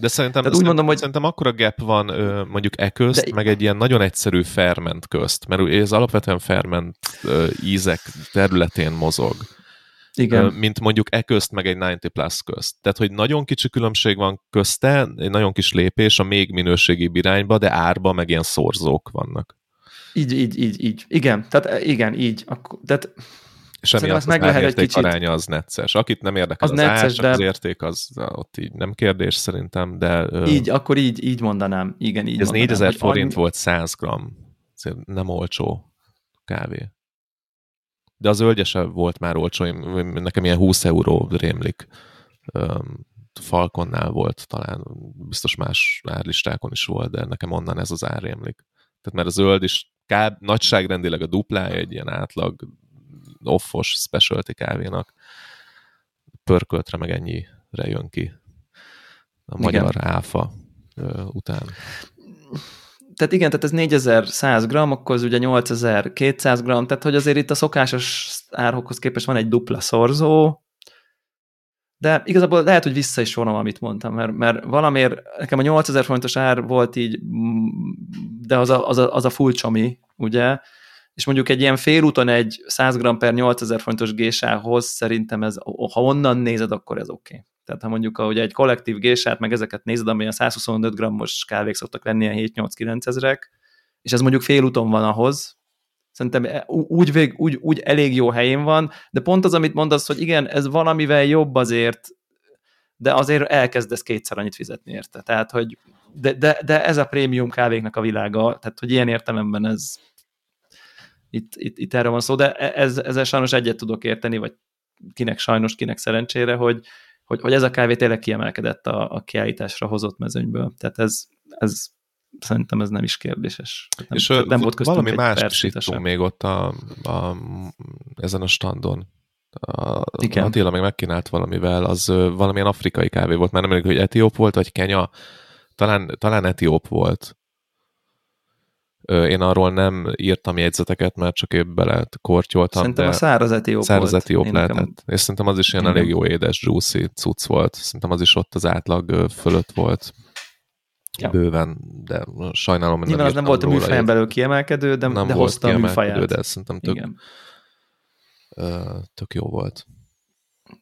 de szerintem, Tehát úgy mondom, hogy szerintem akkora gap van mondjuk e közt, de... meg egy ilyen nagyon egyszerű ferment közt, mert ez alapvetően ferment ízek területén mozog. Igen. mint mondjuk e közt, meg egy 90 plus közt. Tehát, hogy nagyon kicsi különbség van közte, egy nagyon kis lépés a még minőségi irányba, de árba meg ilyen szorzók vannak. Így, így, így, így. Igen, tehát igen, így. Akkor, tehát és emiatt az meg lehet egy kicsit. aránya az necces. Akit nem érdekel az, az necces, ár, de... az érték, az ott így nem kérdés szerintem, de... Így, ö... akkor így, így mondanám. Igen, így Ez mondanám, 4000 forint annyi... volt 100 gram. Ez nem olcsó kávé. De az ölgyese volt már olcsó, nekem ilyen 20 euró rémlik. Falkonnál volt talán, biztos más árlistákon is volt, de nekem onnan ez az ár rémlik. Tehát mert a zöld is kb. nagyságrendileg a duplája egy ilyen átlag offos specialty kávénak. Pörköltre meg ennyire jön ki a magyar igen. áfa után. Tehát igen, tehát ez 4100 gram, akkor az ugye 8200 gram, tehát hogy azért itt a szokásos árokhoz képest van egy dupla szorzó, de igazából lehet, hogy vissza is vonom, amit mondtam, mert, mert valamiért nekem a 8000 forintos ár volt így, de az a, az a, az a full csomi, ugye, és mondjuk egy ilyen félúton egy 100 g per 8000 fontos gésához szerintem ez, ha onnan nézed, akkor ez oké. Okay. Tehát ha mondjuk ahogy egy kollektív gésát, meg ezeket nézed, ami a 125 g-os kávék szoktak lenni a 7-8-9 ezerek, és ez mondjuk félúton van ahhoz, szerintem e, úgy, vég, úgy, úgy elég jó helyén van, de pont az, amit mondasz, hogy igen, ez valamivel jobb azért, de azért elkezdesz kétszer annyit fizetni érte. Tehát, hogy de, de, de ez a prémium kávéknak a világa, tehát, hogy ilyen értelemben ez itt, itt, itt erről van szó, de e, ez, ezzel sajnos egyet tudok érteni, vagy kinek sajnos, kinek szerencsére, hogy, hogy, hogy ez a kávé tényleg kiemelkedett a, a kiállításra hozott mezőnyből. Tehát ez, ez szerintem ez nem is kérdéses. Nem, és nem volt valami más is még ott a, a, ezen a standon. A, Igen. Attila meg megkínált valamivel, az valamilyen afrikai kávé volt, mert nem emlékszem, hogy etióp volt, vagy Kenya, talán, talán etióp volt. Én arról nem írtam jegyzeteket, mert csak épp bele kortyoltam. Szerintem de a száraz etióp Száraz etióp lehetett. Nekem... És szerintem az is ilyen elég jó édes, juicy cucc volt. Szerintem az is ott az átlag fölött volt. Ja. Bőven, de sajnálom, hogy Nyilván az nem volt a műfajon belül kiemelkedő, de, nem de volt hozta a műfaját. de szerintem tök, Igen. tök jó volt.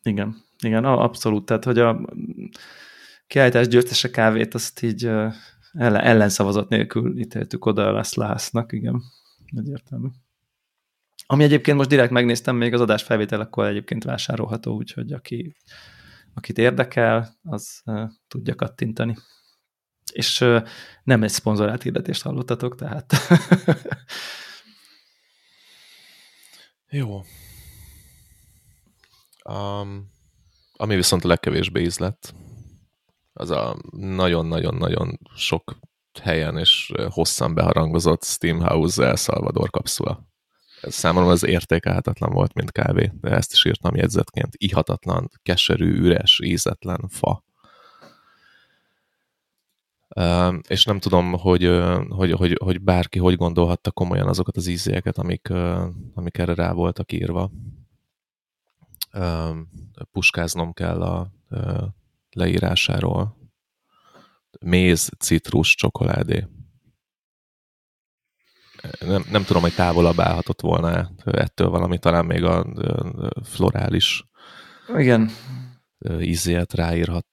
Igen, igen, abszolút. Tehát, hogy a kiállítás győztese kávét azt így ellen, ellenszavazat nélkül ítéltük oda lesz Lásznak, igen, egyértelmű. Ami egyébként most direkt megnéztem, még az adás felvételekor egyébként vásárolható, úgyhogy aki, akit érdekel, az uh, tudja kattintani. És uh, nem egy szponzorált hirdetést hallottatok, tehát Jó. Um, ami viszont a legkevésbé ízlett, az a nagyon-nagyon-nagyon sok helyen és hosszan beharangozott Steamhouse El Salvador kapszula. Ez számomra az értékelhetetlen volt, mint kávé, de ezt is írtam jegyzetként. Ihatatlan, keserű, üres, ízetlen fa. Uh, és nem tudom, hogy, uh, hogy, hogy, hogy bárki hogy gondolhatta komolyan azokat az ízéket, amik, uh, amik erre rá voltak írva. Puskáznom kell a leírásáról. Méz, citrus, csokoládé. Nem, nem tudom, hogy távolabb állhatott volna ettől valami, talán még a florális Igen. ízét ráírhat,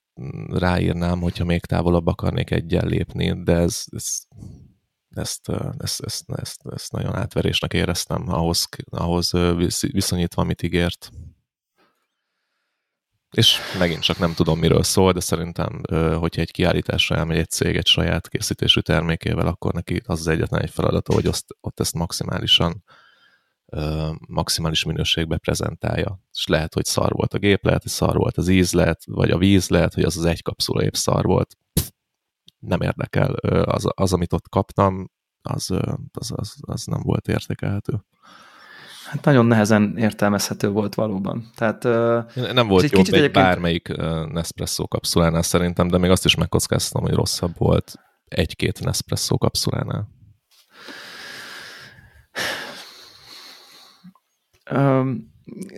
ráírnám, hogyha még távolabb akarnék egyen lépni, de ez, ez ezt, ezt, ezt, ezt, ezt nagyon átverésnek éreztem ahhoz, ahhoz viszonyítva, amit ígért. És megint csak nem tudom, miről szól, de szerintem, hogyha egy kiállításra elmegy egy cég egy saját készítésű termékével, akkor neki az az egyetlen egy feladata, hogy azt, ott ezt maximálisan maximális minőségbe prezentálja. És lehet, hogy szar volt a gép, lehet, hogy szar volt az íz, lehet, vagy a víz, lehet, hogy az az egy kapszula épp szar volt. nem érdekel. Az, az amit ott kaptam, az, az, az, az nem volt értékelhető. Hát nagyon nehezen értelmezhető volt valóban. Tehát, Nem volt jobb egy egyébként... bármelyik Nespresso kapszulánál szerintem, de még azt is megkockáztam, hogy rosszabb volt egy-két Nespresso kapszulánál. Um,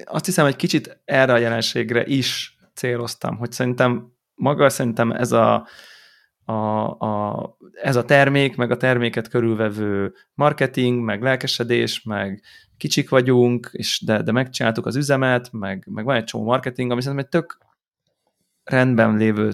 azt hiszem, hogy kicsit erre a jelenségre is céloztam, hogy szerintem maga szerintem ez a, a, a, ez a termék, meg a terméket körülvevő marketing, meg lelkesedés, meg kicsik vagyunk, és de, de megcsináltuk az üzemet, meg, meg van egy csomó marketing, ami szerintem egy tök rendben lévő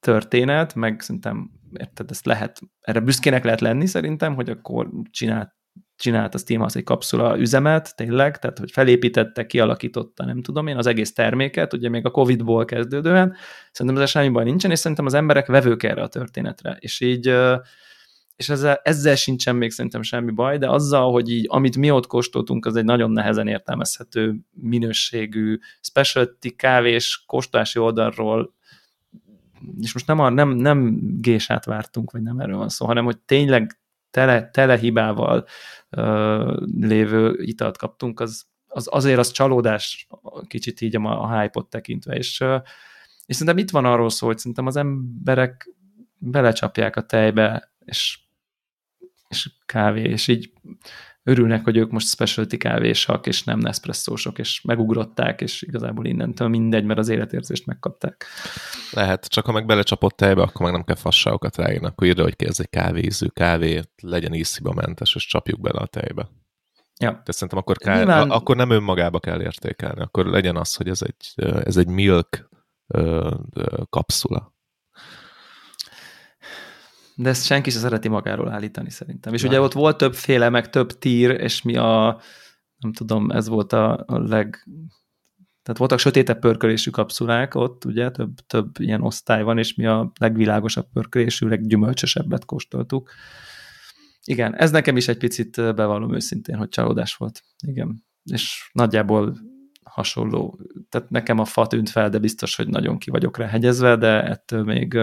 történet, meg szerintem, érted, ezt lehet, erre büszkének lehet lenni szerintem, hogy akkor csinált, csinált a Steam az egy kapszula üzemet, tényleg, tehát hogy felépítette, kialakította, nem tudom én, az egész terméket, ugye még a Covid-ból kezdődően, szerintem ez semmi baj nincsen, és szerintem az emberek vevők erre a történetre, és így és ezzel, ezzel sincsen még szerintem semmi baj, de azzal, hogy így, amit mi ott kóstoltunk, az egy nagyon nehezen értelmezhető minőségű specialty kávés kóstolási oldalról. És most nem, a, nem, nem gésát vártunk, vagy nem erről van szó, hanem hogy tényleg tele, tele hibával uh, lévő italt kaptunk, az, az azért az csalódás kicsit így a, a hype-ot tekintve, és, uh, és szerintem itt van arról szó, hogy szerintem az emberek belecsapják a tejbe, és, és kávé, és így örülnek, hogy ők most specialty kávésak, és nem Nespresso-sok, és megugrották, és igazából innentől mindegy, mert az életérzést megkapták. Lehet, csak ha meg belecsapott tejbe, akkor meg nem kell fasságokat ráírni, akkor írja, hogy ez egy kávézű kávé, legyen ízhiba mentes, és csapjuk bele a tejbe. Ja. De szerintem akkor, kell, Nyilván... akkor nem önmagába kell értékelni, akkor legyen az, hogy ez egy, ez egy milk kapszula de ezt senki sem szereti magáról állítani szerintem. És Nem. ugye ott volt többféle, meg több tír, és mi a, nem tudom, ez volt a, a leg, tehát voltak sötétebb pörkölésű kapszulák ott, ugye, több, több ilyen osztály van, és mi a legvilágosabb pörkölésű, leggyümölcsösebbet kóstoltuk. Igen, ez nekem is egy picit bevallom őszintén, hogy csalódás volt. Igen, és nagyjából hasonló. Tehát nekem a fa tűnt fel, de biztos, hogy nagyon ki vagyok rá hegyezve, de ettől még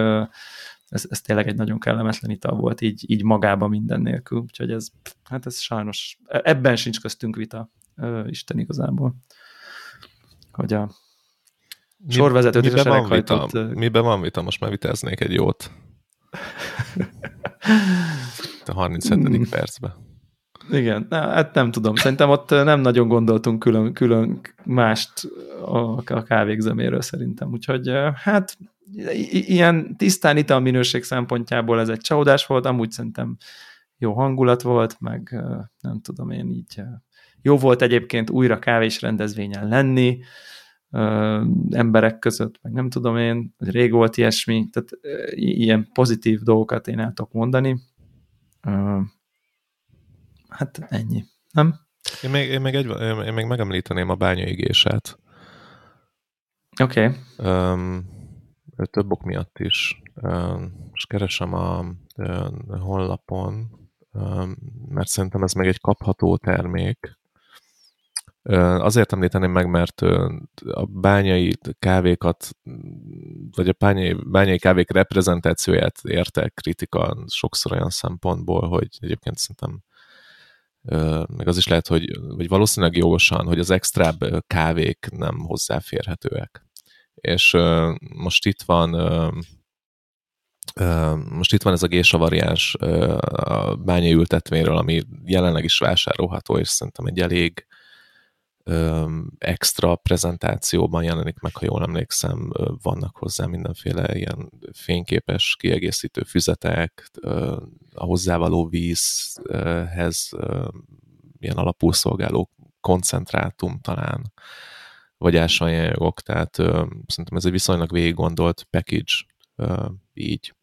ez, ez tényleg egy nagyon kellemetlen ital volt, így, így magában minden nélkül, úgyhogy ez, hát ez sajnos, ebben sincs köztünk vita, Isten igazából, hogy a Mi, sorvezetőt és a van vita? Miben van vita? Most már vitáznék egy jót. A 37. Hmm. percben. Igen, na, hát nem tudom. Szerintem ott nem nagyon gondoltunk külön, külön mást a, a kávékzeméről szerintem. Úgyhogy hát ilyen tisztán ital minőség szempontjából ez egy csalódás volt, amúgy szerintem jó hangulat volt, meg nem tudom én így jó volt egyébként újra kávés rendezvényen lenni, emberek között, meg nem tudom én, rég volt ilyesmi, tehát ilyen pozitív dolgokat én el tudok mondani. Hát ennyi, nem? Én még, én még, egy, én még megemlíteném a bányaigésát. Oké. Okay. Um, több ok miatt is. És keresem a honlapon, mert szerintem ez meg egy kapható termék. Azért említeném meg, mert a bányai kávékat, vagy a bányai, bányai kávék reprezentációját érte kritika sokszor olyan szempontból, hogy egyébként szerintem meg az is lehet, hogy vagy valószínűleg jogosan, hogy az extrább kávék nem hozzáférhetőek. És most itt van most itt van ez a gésa variáns a bányai ültetvényről, ami jelenleg is vásárolható, és szerintem egy elég extra prezentációban jelenik meg, ha jól emlékszem, vannak hozzá mindenféle ilyen fényképes kiegészítő füzetek, a hozzávaló vízhez ilyen alapul szolgáló koncentrátum talán, vagy ásványanyagok, tehát ö, szerintem ez egy viszonylag végig gondolt package így.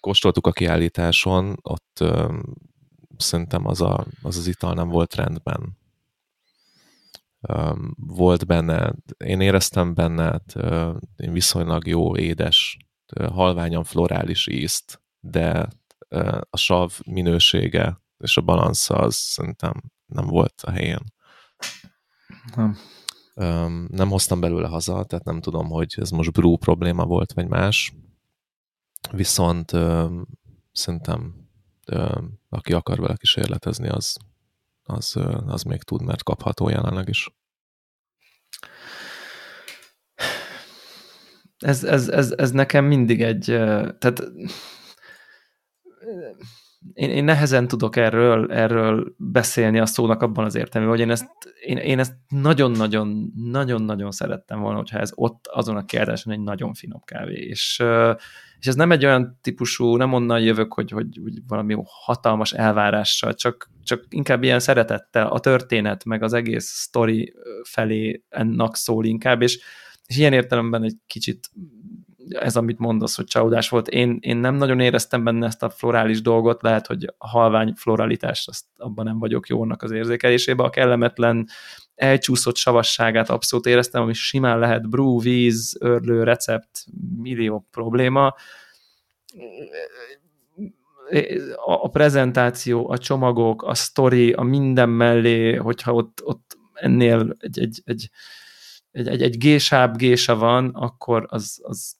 Kóstoltuk a kiállításon, ott ö, szerintem az, a, az az ital nem volt rendben. Volt benne, én éreztem benne ö, viszonylag jó, édes, halványan florális ízt, de a sav minősége és a balansza az szerintem nem volt a helyén. Nem nem hoztam belőle haza, tehát nem tudom, hogy ez most brew probléma volt, vagy más. Viszont szerintem aki akar vele kísérletezni, az az, az még tud, mert kapható jelenleg is. Ez, ez, ez, ez nekem mindig egy, tehát én, én nehezen tudok erről, erről beszélni a szónak abban az értelmében, hogy én ezt, én, én ezt nagyon-nagyon, nagyon-nagyon szerettem volna, hogyha ez ott azon a kiáltáson egy nagyon finom kávé. És, és ez nem egy olyan típusú, nem onnan jövök, hogy, hogy, hogy valami hatalmas elvárással, csak, csak inkább ilyen szeretettel a történet, meg az egész sztori felé ennek szól inkább, és, és ilyen értelemben egy kicsit ez, amit mondasz, hogy csalódás volt, én, én nem nagyon éreztem benne ezt a florális dolgot, lehet, hogy a halvány floralitás, azt abban nem vagyok jónak az érzékelésébe, a kellemetlen elcsúszott savasságát abszolút éreztem, ami simán lehet brú, víz, örlő, recept, millió probléma. A prezentáció, a csomagok, a sztori, a minden mellé, hogyha ott, ott ennél egy, egy, egy, egy, egy, egy gésább gésa van, akkor az, az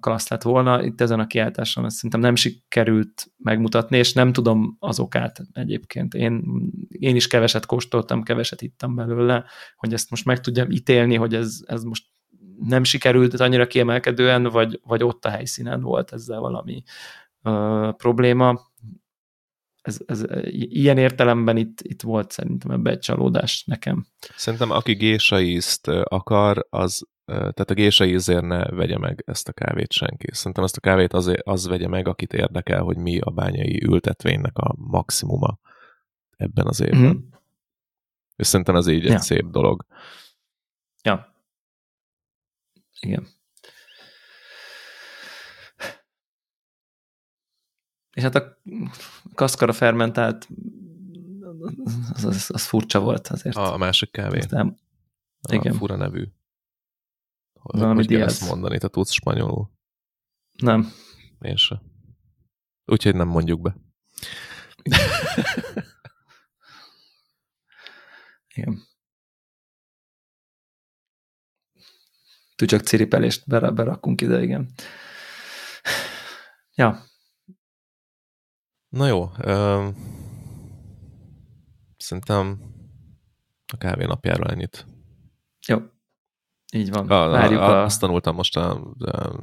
azt lett volna. Itt ezen a kiáltáson ezt szerintem nem sikerült megmutatni, és nem tudom az okát egyébként. Én, én is keveset kóstoltam, keveset ittam belőle, hogy ezt most meg tudjam ítélni, hogy ez, ez most nem sikerült annyira kiemelkedően, vagy, vagy ott a helyszínen volt ezzel valami uh, probléma. Ez, ez, ilyen értelemben itt, itt volt szerintem ebbe egy csalódás nekem. Szerintem aki gésa ízt akar, az tehát a gésa ízért ne vegye meg ezt a kávét senki. Szerintem ezt a kávét az, az vegye meg, akit érdekel, hogy mi a bányai ültetvénynek a maximuma ebben az évben. Mm-hmm. És szerintem ez így egy ja. szép dolog. Ja. Igen. És hát a kaszkara fermentált az, az, az furcsa volt azért. A másik kávé. Aztán, a igen. fura nevű. Valami hogy kell ezt mondani? Te tudsz spanyolul? Nem. Én se. Úgyhogy nem mondjuk be. Igen. Tú csak ciripelést berakunk ide, igen. Ja. Na jó. Um, szerintem a kávé napjáról ennyit. Jó. Így van. A, Várjuk a, a... Azt tanultam most a, a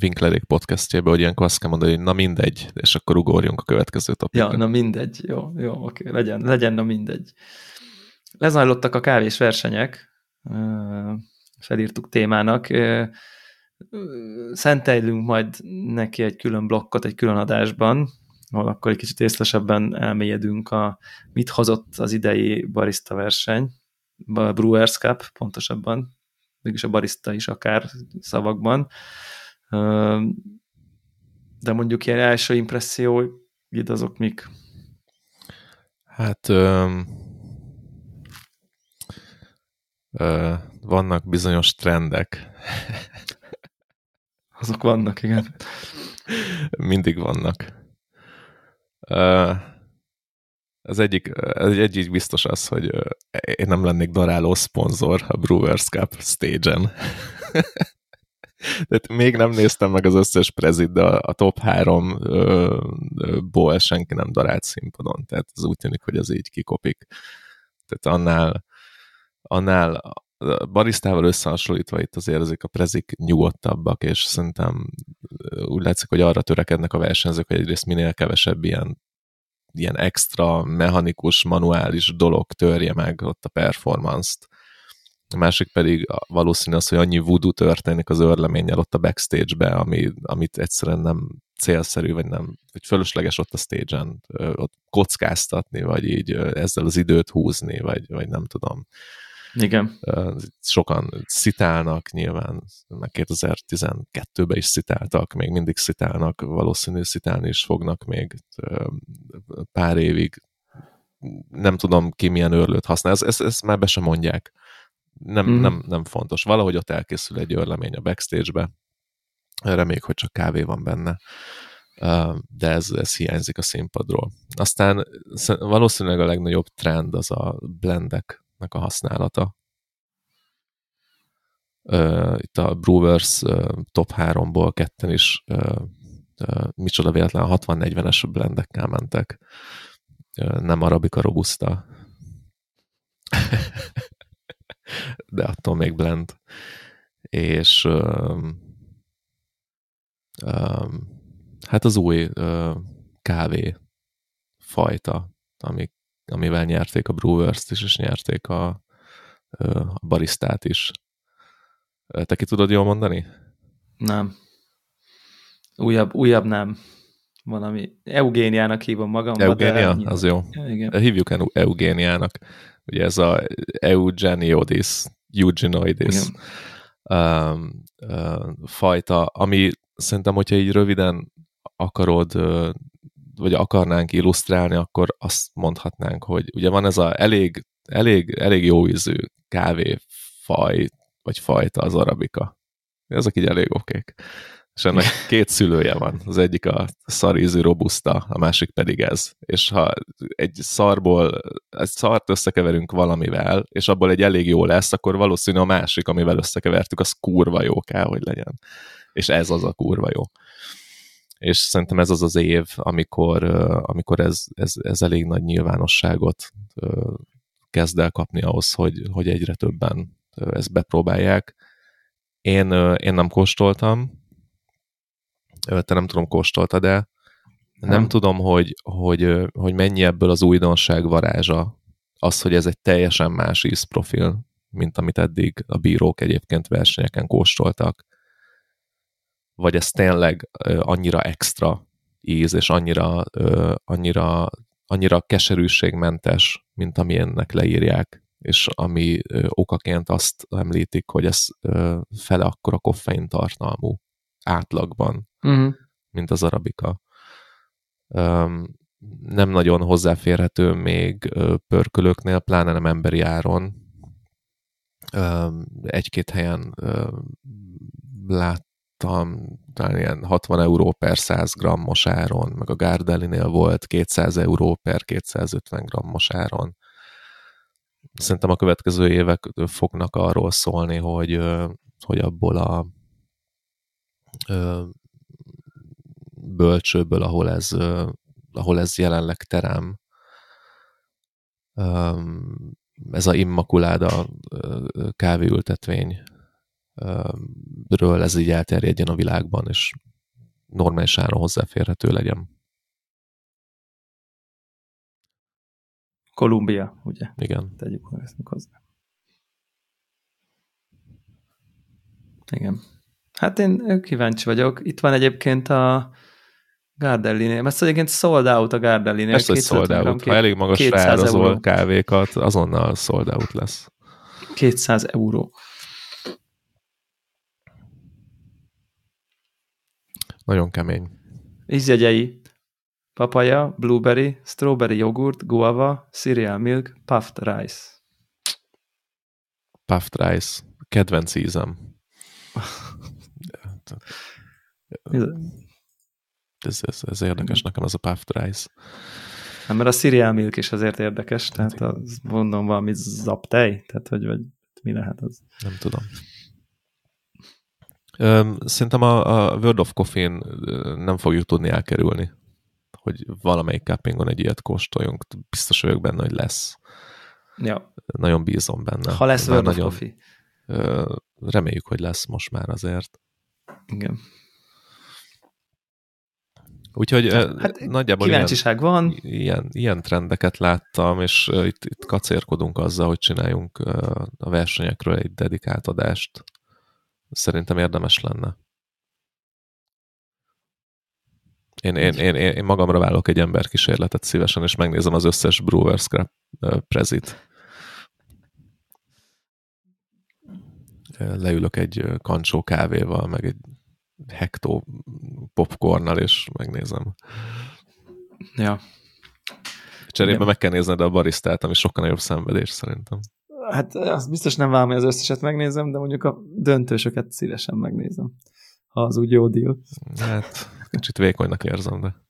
Winklerék podcastjébe, hogy ilyenkor azt kell mondani, hogy na mindegy, és akkor ugorjunk a következő topikra. Ja, na mindegy. Jó, jó, oké, legyen, legyen, na mindegy. Lezajlottak a kávés versenyek, felírtuk témának, szentelünk majd neki egy külön blokkot, egy külön adásban, ahol akkor egy kicsit észlesebben elmélyedünk a mit hozott az idei barista verseny, a Brewers Cup pontosabban, mégis a barista is akár szavakban. De mondjuk ilyen első impresszió, itt azok mik? Hát ö, ö, vannak bizonyos trendek. Azok vannak, igen. Mindig vannak. Ö, az egyik, az egyik biztos az, hogy én nem lennék daráló szponzor a Brewers Cup stage-en. Tehát még nem néztem meg az összes prezit, de a top háromból senki nem darált színpadon. Tehát ez úgy tűnik, hogy ez így kikopik. Tehát annál, annál barisztával összehasonlítva itt azért ezek a prezik nyugodtabbak, és szerintem úgy látszik, hogy arra törekednek a versenyzők, hogy egyrészt minél kevesebb ilyen ilyen extra mechanikus, manuális dolog törje meg ott a performance-t. A másik pedig valószínű az, hogy annyi voodoo történik az örleménnyel ott a backstage-be, ami, amit egyszerűen nem célszerű, vagy nem, vagy fölösleges ott a stage-en ott kockáztatni, vagy így ezzel az időt húzni, vagy, vagy nem tudom. Igen. Sokan szitálnak nyilván, meg 2012-ben is szitáltak, még mindig szitálnak, valószínű szitálni is fognak még pár évig. Nem tudom ki milyen örlőt használ, ezt, ezt, ezt már be sem mondják. Nem, mm. nem, nem fontos. Valahogy ott elkészül egy örlemény a backstage-be, reméljük, hogy csak kávé van benne de ez, ez hiányzik a színpadról. Aztán valószínűleg a legnagyobb trend az a blendek nek a használata. Itt a Brewers top 3-ból ketten is uh, uh, micsoda véletlen 60-40-es blendekkel mentek. Uh, nem Arabica Robusta de attól még blend. És hát az új uh, kávé fajta, amik, amivel nyerték a Brewers-t is, és nyerték a, a baristát is. Te ki tudod jól mondani? Nem. Újabb, újabb nem. Valami Eugéniának hívom magam. Eugénia? Az jó. Ja, igen. Hívjuk Eugéniának. Ugye ez a Eugenioidis, Eugenoidis um, uh, fajta, ami szerintem, hogyha így röviden akarod, vagy akarnánk illusztrálni, akkor azt mondhatnánk, hogy ugye van ez a elég, elég, elég jó ízű kávéfaj, vagy fajta az arabika. Ezek így elég okék és ennek két szülője van. Az egyik a szarízű robusta, a másik pedig ez. És ha egy szarból, egy szart összekeverünk valamivel, és abból egy elég jó lesz, akkor valószínű a másik, amivel összekevertük, az kurva jó kell, hogy legyen. És ez az a kurva jó. És szerintem ez az az év, amikor, amikor ez, ez, ez elég nagy nyilvánosságot kezd el kapni ahhoz, hogy, hogy egyre többen ezt bepróbálják. Én, én nem kóstoltam, te nem tudom, kóstolta, de nem, nem tudom, hogy, hogy, hogy mennyi ebből az újdonság varázsa az, hogy ez egy teljesen más ízprofil, mint amit eddig a bírók egyébként versenyeken kóstoltak. Vagy ez tényleg annyira extra íz, és annyira, annyira, annyira keserűségmentes, mint ami ennek leírják, és ami okaként azt említik, hogy ez fele akkora koffein tartalmú átlagban, uh-huh. mint az arabika. Nem nagyon hozzáférhető még pörkölőknél, pláne nem emberi áron. Egy-két helyen um, láttam talán ilyen 60 euró per 100 grammos áron, meg a Gardelinél volt 200 euró per 250 grammos áron. Szerintem a következő évek fognak arról szólni, hogy, hogy abból a bölcsőből, ahol ez, ahol ez jelenleg terem. Ez a Immaculáda kávéültetvény ről ez így elterjedjen a világban, és normális áron hozzáférhető legyen. Kolumbia, ugye? Igen. Tegyük hozzá. Igen. Hát én kíváncsi vagyok. Itt van egyébként a Gardellinél. Mert egyébként sold out a Gardellinél. Ezt, hogy sold out. Ha elég magas rárazol kávékat, azonnal sold out lesz. 200 euró. Nagyon kemény. Ízjegyei. Papaya, blueberry, strawberry jogurt, guava, cereal milk, puffed rice. Puffed rice. Kedvenc ízem. Ez, ez, ez érdekes nekem, az a puffed rice. Nem, mert a cereal milk is azért érdekes, tehát az, mondom valami zaptej, tehát hogy vagy mi lehet az? Nem tudom. Szerintem a, a World of Coffee-n nem fogjuk tudni elkerülni, hogy valamelyik cuppingon egy ilyet kóstoljunk. Biztos vagyok benne, hogy lesz. Ja. Nagyon bízom benne. Ha lesz World nagyon, of Coffee. Reméljük, hogy lesz most már azért. Igen. Úgyhogy hát, nagyjából kíváncsiság ilyen, van. Ilyen, ilyen trendeket láttam, és itt, itt kacérkodunk azzal, hogy csináljunk a versenyekről egy dedikált adást. Szerintem érdemes lenne. Én, én, én, én magamra válok egy emberkísérletet szívesen, és megnézem az összes Brewers Scrap prezit. Leülök egy kancsó kávéval, meg egy hektó popcornnal, és megnézem. Ja. Cserébe meg kell nézned a baristát, ami sokkal nagyobb szenvedés szerintem. Hát azt biztos nem várom, hogy az összeset megnézem, de mondjuk a döntősöket szívesen megnézem, ha az úgy jó deal. Hát, kicsit vékonynak érzem, de...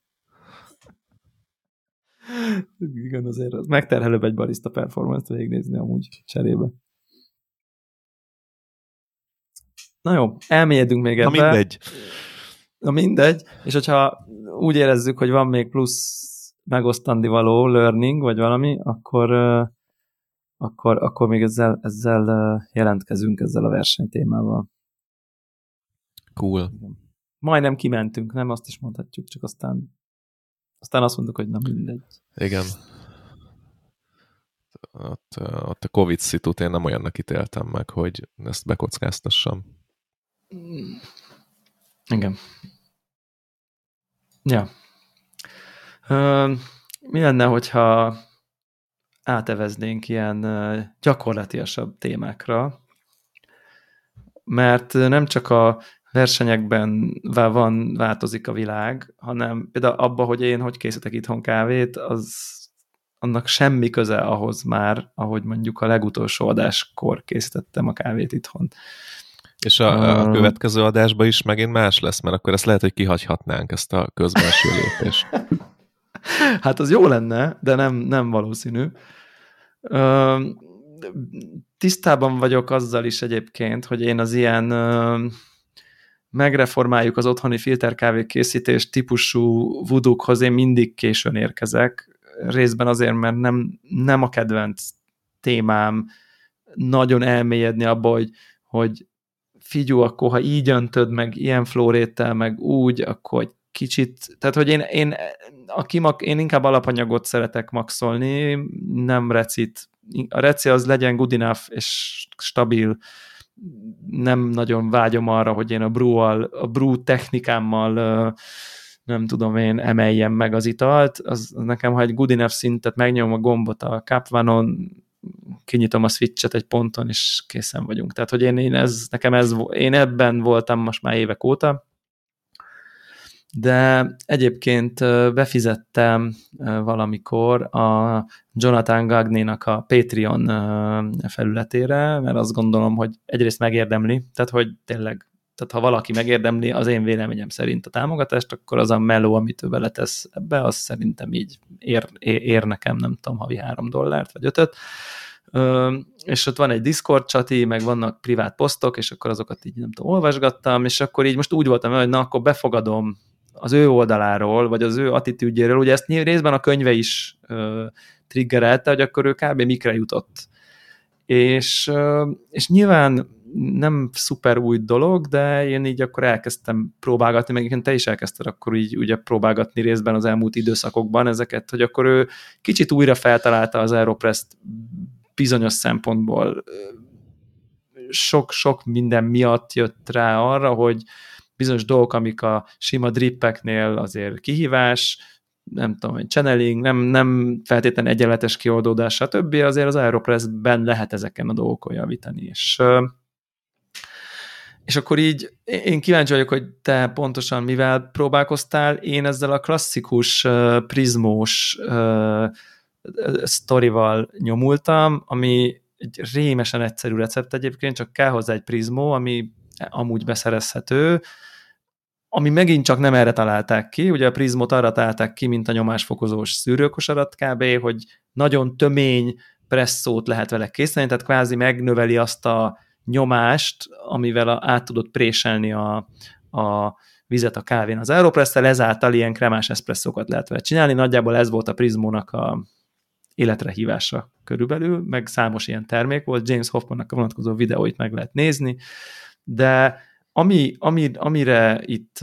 Igen, azért az megterhelőbb egy barista performance-t végignézni amúgy cserébe. Na jó, elmélyedünk még ebbe. Na mindegy. Na mindegy, és hogyha úgy érezzük, hogy van még plusz megosztani való learning, vagy valami, akkor akkor, akkor még ezzel, ezzel jelentkezünk ezzel a versenytémával. Cool. Majdnem kimentünk, nem azt is mondhatjuk, csak aztán aztán azt mondjuk, hogy nem mindegy. Igen. Ott, ott a Covid szitút én nem olyannak ítéltem meg, hogy ezt bekockáztassam. Igen. Ja. Ö, mi lenne, hogyha áteveznénk ilyen gyakorlatilasabb témákra, mert nem csak a versenyekben van, változik a világ, hanem például abba, hogy én hogy készítek itthon kávét, az annak semmi köze ahhoz már, ahogy mondjuk a legutolsó adáskor készítettem a kávét itthon. És a, a következő adásban is megint más lesz, mert akkor ezt lehet, hogy kihagyhatnánk, ezt a közbenső lépést. hát az jó lenne, de nem, nem valószínű. Tisztában vagyok azzal is egyébként, hogy én az ilyen megreformáljuk az otthoni filterkávé készítés típusú vudukhoz én mindig későn érkezek, részben azért, mert nem, nem a kedvenc témám nagyon elmélyedni abba, hogy, hogy figyú, akkor ha így öntöd, meg ilyen flóréttel, meg úgy, akkor egy kicsit, tehát hogy én, én, a kimak, én inkább alapanyagot szeretek maxolni, nem recit. A reci az legyen good enough és stabil, nem nagyon vágyom arra, hogy én a brew a brew technikámmal nem tudom én, emeljem meg az italt, az, nekem, ha egy good enough szintet megnyomom a gombot a Capvanon, kinyitom a switchet egy ponton, és készen vagyunk. Tehát, hogy én, én, ez, nekem ez, én ebben voltam most már évek óta, de egyébként befizettem valamikor a Jonathan Gagnénak a Patreon felületére, mert azt gondolom, hogy egyrészt megérdemli, tehát hogy tényleg tehát ha valaki megérdemli az én véleményem szerint a támogatást, akkor az a meló, amit ő beletesz ebbe, az szerintem így ér, ér nekem, nem tudom, havi három dollárt, vagy ötöt. Ö, és ott van egy Discord csati, meg vannak privát posztok, és akkor azokat így nem tudom, olvasgattam, és akkor így most úgy voltam, hogy na, akkor befogadom az ő oldaláról, vagy az ő attitűdjéről, ugye ezt részben a könyve is ö, triggerelte, hogy akkor ő kb. mikre jutott. És, ö, és nyilván nem szuper új dolog, de én így akkor elkezdtem próbálgatni, meg te is elkezdted akkor így ugye próbálgatni részben az elmúlt időszakokban ezeket, hogy akkor ő kicsit újra feltalálta az Aeropress bizonyos szempontból sok-sok minden miatt jött rá arra, hogy bizonyos dolgok, amik a sima drippeknél azért kihívás, nem tudom, hogy channeling, nem, nem feltétlenül egyenletes kioldódás, stb. azért az Aeropress-ben lehet ezeken a dolgokon javítani, és és akkor így én kíváncsi vagyok, hogy te pontosan mivel próbálkoztál. Én ezzel a klasszikus uh, prizmós sztorival nyomultam, ami egy rémesen egyszerű recept egyébként, csak kell hozzá egy prizmó, ami amúgy beszerezhető, ami megint csak nem erre találták ki, ugye a prizmot arra találták ki, mint a nyomásfokozós szűrőkosarat kb., hogy nagyon tömény presszót lehet vele készíteni, tehát kvázi megnöveli azt a nyomást, amivel a, át tudod préselni a, a vizet a kávén az Aeropress-tel, ezáltal ilyen kremás eszpresszókat lehet vele csinálni. Nagyjából ez volt a Prizmónak a életre hívása körülbelül, meg számos ilyen termék volt, James Hoffmannak a vonatkozó videóit meg lehet nézni, de ami, ami, amire itt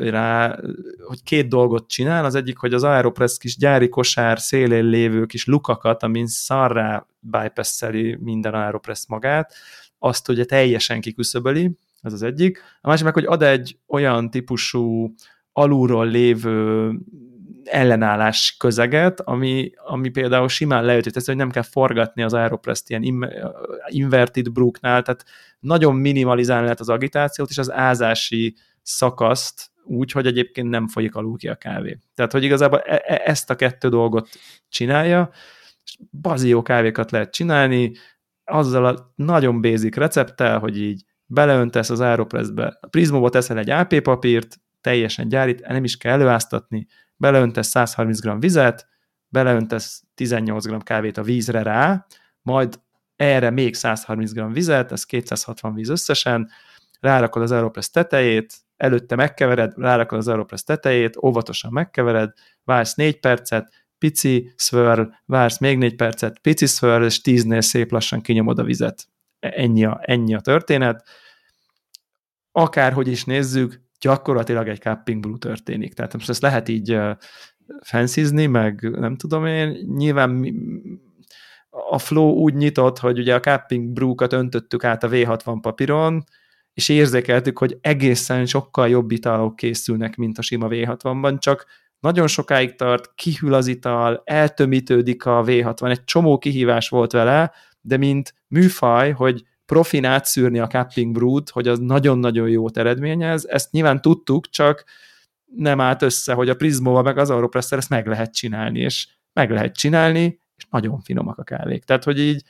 rá, hogy két dolgot csinál, az egyik, hogy az Aeropress kis gyári kosár szélén lévő kis lukakat, amin szarrá bypass minden Aeropress magát, azt ugye teljesen kiküszöböli, ez az egyik. A másik meg, hogy ad egy olyan típusú alulról lévő ellenállás közeget, ami, ami például simán leütít, hogy nem kell forgatni az Aeropress-t ilyen inverted brooknál, tehát nagyon minimalizálni lehet az agitációt, és az ázási szakaszt úgy, hogy egyébként nem folyik alul ki a kávé. Tehát, hogy igazából e- e- ezt a kettő dolgot csinálja, és bazió kávékat lehet csinálni, azzal a nagyon basic recepttel, hogy így beleöntesz az Aeropressbe, a Prismóba teszel egy AP papírt, teljesen gyárít, nem is kell előáztatni, beleöntesz 130 g vizet, beleöntesz 18 g kávét a vízre rá, majd erre még 130 g vizet, ez 260 víz összesen, rárakod az Aeropress tetejét, előtte megkevered, rárakod az Aeropress tetejét, óvatosan megkevered, vársz 4 percet, pici swirl, vársz még négy percet, pici swirl, és tíznél szép lassan kinyomod a vizet. Ennyi a, ennyi a történet. Akárhogy is nézzük, gyakorlatilag egy cupping brew történik. Tehát most ezt lehet így fenszizni, meg nem tudom én, nyilván a flow úgy nyitott, hogy ugye a cupping brew-kat öntöttük át a V60 papíron, és érzékeltük, hogy egészen sokkal jobb italok készülnek, mint a sima V60-ban, csak nagyon sokáig tart, kihűl az ital, eltömítődik a V60, egy csomó kihívás volt vele, de mint műfaj, hogy profin átszűrni a capping brood, hogy az nagyon-nagyon jót eredményez, ezt nyilván tudtuk, csak nem állt össze, hogy a Prismóval meg az Aeropresszer ezt meg lehet csinálni, és meg lehet csinálni, és nagyon finomak a kávék. Tehát, hogy így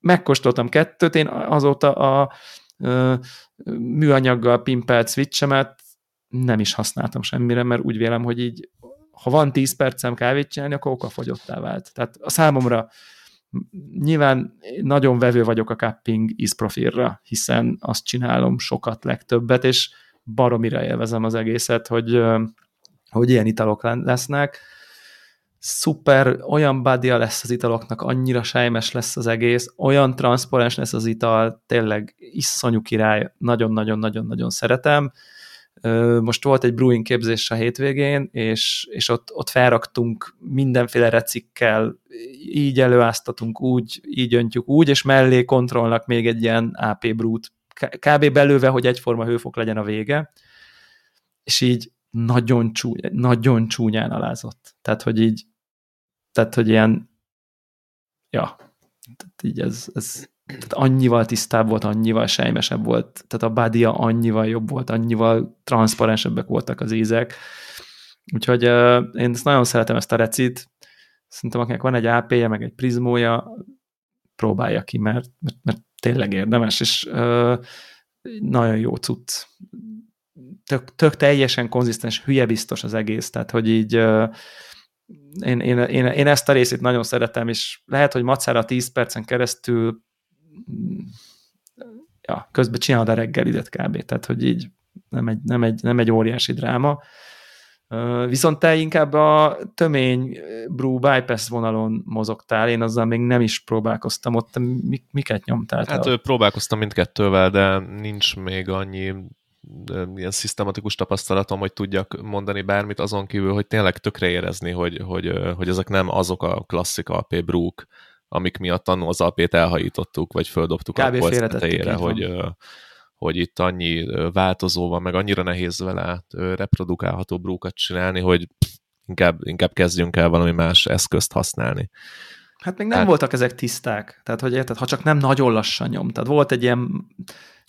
megkóstoltam kettőt, én azóta a műanyaggal pimpelt switchemet nem is használtam semmire, mert úgy vélem, hogy így ha van 10 percem kávét csinálni, akkor okafogyottá vált. Tehát a számomra nyilván nagyon vevő vagyok a cupping profilra, hiszen azt csinálom sokat, legtöbbet, és baromira élvezem az egészet, hogy, hogy ilyen italok lesznek, szuper, olyan body lesz az italoknak, annyira sejmes lesz az egész, olyan transzparens lesz az ital, tényleg iszonyú király, nagyon-nagyon-nagyon-nagyon szeretem. Most volt egy brewing képzés a hétvégén, és, és ott, ott felraktunk mindenféle recikkel, így előáztatunk úgy, így öntjük úgy, és mellé kontrollnak még egy ilyen AP brút, kb. belőve, hogy egyforma hőfok legyen a vége, és így nagyon, csúny, nagyon csúnyán alázott. Tehát, hogy így tehát, hogy ilyen, ja, tehát így ez, ez tehát annyival tisztább volt, annyival sejmesebb volt, tehát a bádia annyival jobb volt, annyival transzparensebbek voltak az ízek. Úgyhogy uh, én ezt nagyon szeretem ezt a recit, szerintem akinek van egy AP-je, meg egy prizmója, próbálja ki, mert, mert, mert tényleg érdemes, és uh, nagyon jó cucc. Tök, tök teljesen konzisztens, hülye biztos az egész, tehát hogy így uh, én, én, én, én ezt a részét nagyon szeretem, és lehet, hogy macára 10 percen keresztül ja, közben csinálod a reggelidet kb. Tehát, hogy így nem egy, nem egy, nem egy óriási dráma. Viszont te inkább a tömény brew bypass vonalon mozogtál, én azzal még nem is próbálkoztam ott, te miket nyomtál? Hát a... próbálkoztam mindkettővel, de nincs még annyi ilyen szisztematikus tapasztalatom, hogy tudjak mondani bármit, azon kívül, hogy tényleg tökre érezni, hogy, hogy, hogy ezek nem azok a klasszik alp brúk, amik miatt annó az alpét elhajítottuk, vagy földobtuk Kb. a tetejére, hogy, hogy itt annyi változó van, meg annyira nehéz vele reprodukálható brúkat csinálni, hogy inkább, inkább kezdjünk el valami más eszközt használni. Hát még nem hát, voltak ezek tiszták. Tehát, hogy érted, ha csak nem nagyon lassan nyom. Tehát volt egy ilyen